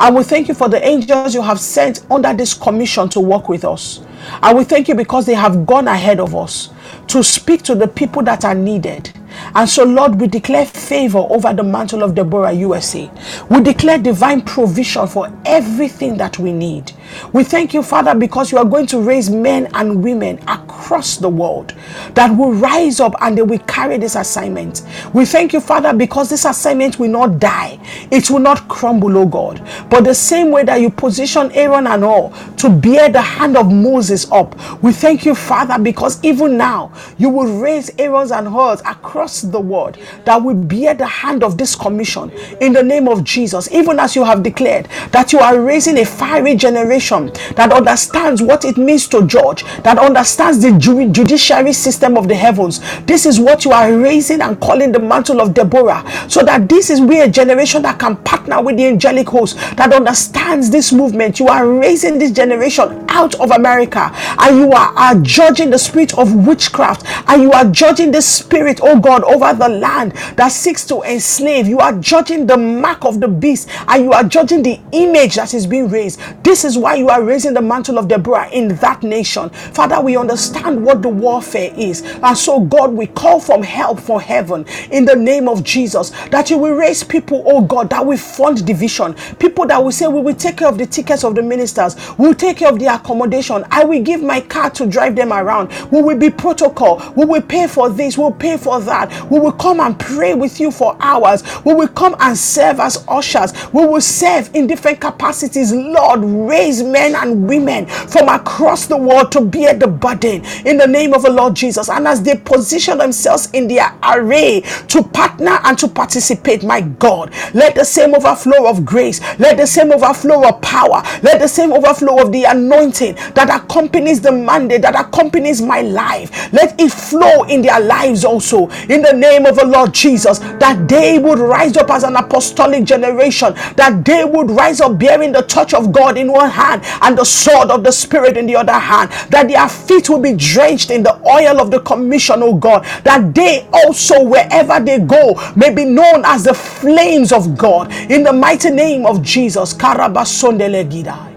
I will thank you for the angels you have sent under this commission to work with us. I will thank you because they have gone ahead of us to speak to the people that are needed. And so, Lord, we declare favor over the mantle of Deborah USA. We declare divine provision for everything that we need. We thank you, Father, because you are going to raise men and women across the world that will rise up and they will carry this assignment. We thank you, Father, because this assignment will not die, it will not crumble, oh God. But the same way that you position Aaron and all to bear the hand of Moses up, we thank you, Father, because even now you will raise Aaron's and Hurs across the world that will bear the hand of this commission in the name of Jesus. Even as you have declared that you are raising a fiery generation that understands what it means to judge, that understands the ju- judiciary system of the heavens. This is what you are raising and calling the mantle of Deborah, so that this is we a generation that can partner with the angelic host that understands this movement. You are raising this generation out of America, and you are, are judging the spirit of witchcraft, and you are judging the spirit, oh God, over the land that seeks to enslave. You are judging the mark of the beast and you are judging the image that is being raised. This is why you are raising the mantle of Deborah in that nation. Father, we understand what the warfare is. And so, God, we call from help from heaven in the name of Jesus that you will raise people, oh God, that will fund division. People that will say, We will take care of the tickets of the ministers, we'll take care of the accommodation. I will give my car to drive them around. We will be protocol. We will pay for this, we'll pay for that. We will come and pray with you for hours. We will come and serve as ushers. We will serve in different capacities. Lord, raise men and women from across the world to bear the burden in the name of the Lord Jesus. And as they position themselves in their array to partner and to participate, my God, let the same overflow of grace, let the same overflow of power, let the same overflow of the anointing that accompanies the mandate, that accompanies my life, let it flow in their lives also in the name of the Lord Jesus. That they would rise up as an apostolic generation, that they would rise up bearing the touch of God in one hand and the sword of the Spirit in the other hand, that their feet will be drenched in the oil of the commission, oh God, that they also, wherever they go, may be known as the flames of God in the mighty name of Jesus. Karabasondele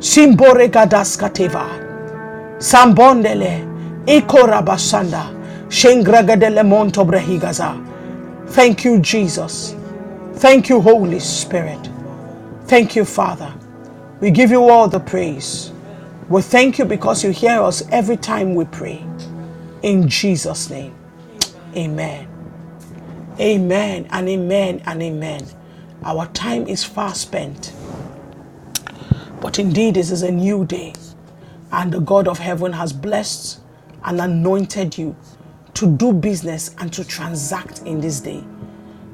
Simbore gadaskateva. Sambondele. Ikorabasanda. Shengragadele monto brehigaza. Thank you, Jesus. Thank you, Holy Spirit. Thank you, Father. We give you all the praise. We thank you because you hear us every time we pray. In Jesus' name. Amen. Amen and amen and amen. Our time is far spent. But indeed, this is a new day. And the God of heaven has blessed and anointed you to do business and to transact in this day.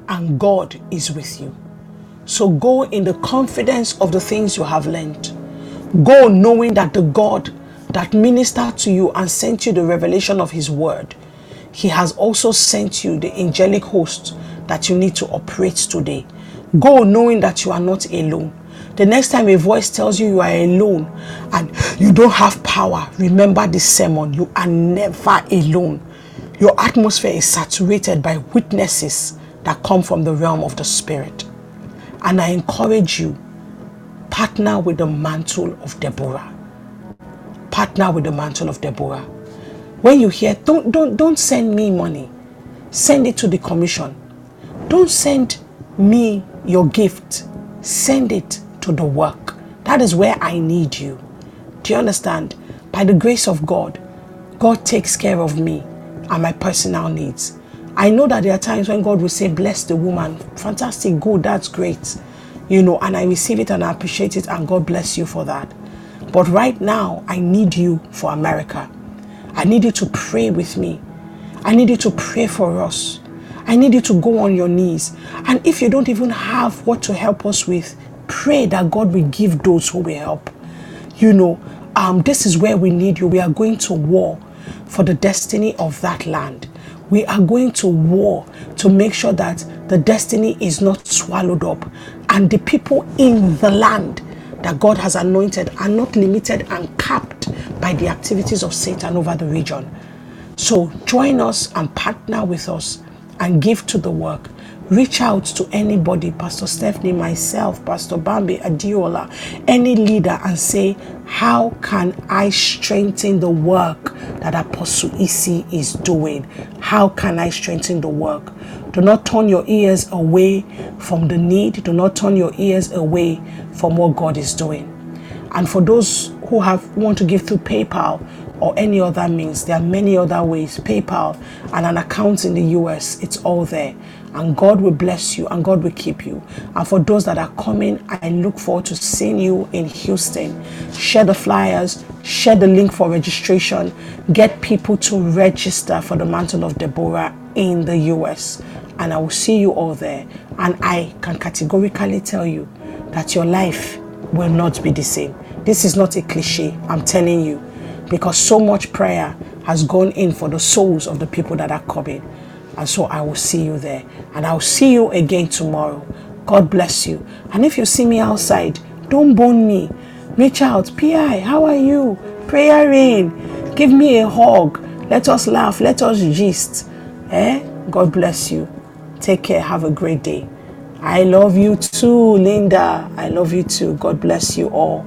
And God is with you. So go in the confidence of the things you have learned. Go knowing that the God that ministered to you and sent you the revelation of his word, he has also sent you the angelic host that you need to operate today. Go knowing that you are not alone. The next time a voice tells you you are alone and you don't have power, remember this sermon. You are never alone. Your atmosphere is saturated by witnesses that come from the realm of the spirit. And I encourage you, partner with the mantle of Deborah. Partner with the mantle of Deborah. When you hear, don't don't don't send me money. Send it to the commission. Don't send me your gift. Send it to the work. That is where I need you. Do you understand? By the grace of God, God takes care of me and my personal needs. I know that there are times when God will say, Bless the woman. Fantastic, good, that's great. You know, and I receive it and I appreciate it, and God bless you for that. But right now, I need you for America. I need you to pray with me. I need you to pray for us. I need you to go on your knees. And if you don't even have what to help us with, pray that God will give those who will help. You know, um, this is where we need you. We are going to war for the destiny of that land. We are going to war to make sure that the destiny is not swallowed up and the people in the land that God has anointed are not limited and capped by the activities of Satan over the region. So join us and partner with us and give to the work. Reach out to anybody, Pastor Stephanie, myself, Pastor Bambi, Adiola, any leader, and say, How can I strengthen the work that Apostle Isi is doing? How can I strengthen the work? Do not turn your ears away from the need, do not turn your ears away from what God is doing. And for those who have want to give through PayPal or any other means, there are many other ways. PayPal and an account in the US, it's all there. And God will bless you and God will keep you. And for those that are coming, I look forward to seeing you in Houston. Share the flyers, share the link for registration, get people to register for the Mantle of Deborah in the US. And I will see you all there. And I can categorically tell you that your life will not be the same. This is not a cliche, I'm telling you, because so much prayer has gone in for the souls of the people that are coming. And so I will see you there. And I'll see you again tomorrow. God bless you. And if you see me outside, don't bone me. Reach out. PI, how are you? Prayer rain. Give me a hug. Let us laugh. Let us gist. Eh? God bless you. Take care. Have a great day. I love you too, Linda. I love you too. God bless you all.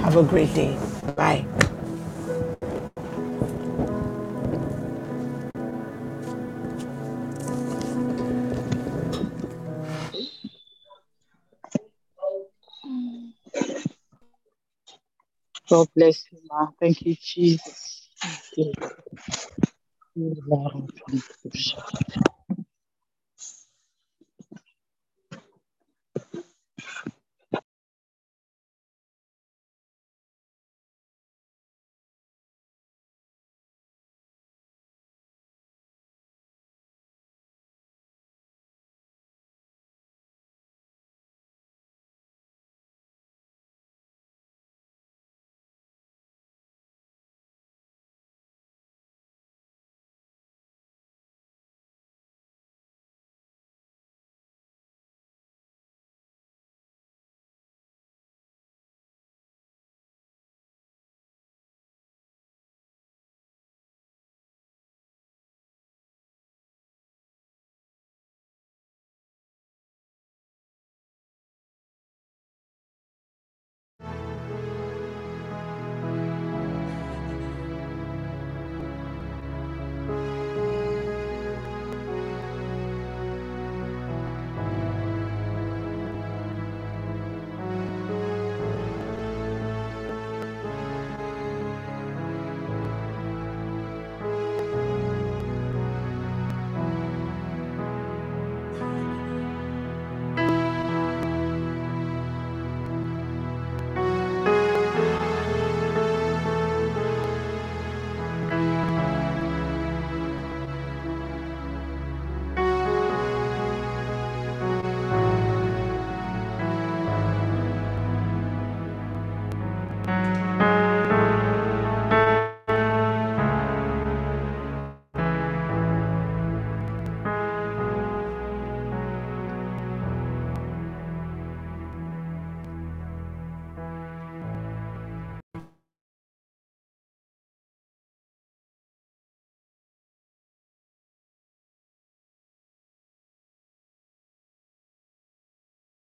Have a great day. Bye. God bless you, ma. Thank you, Jesus. Thank you.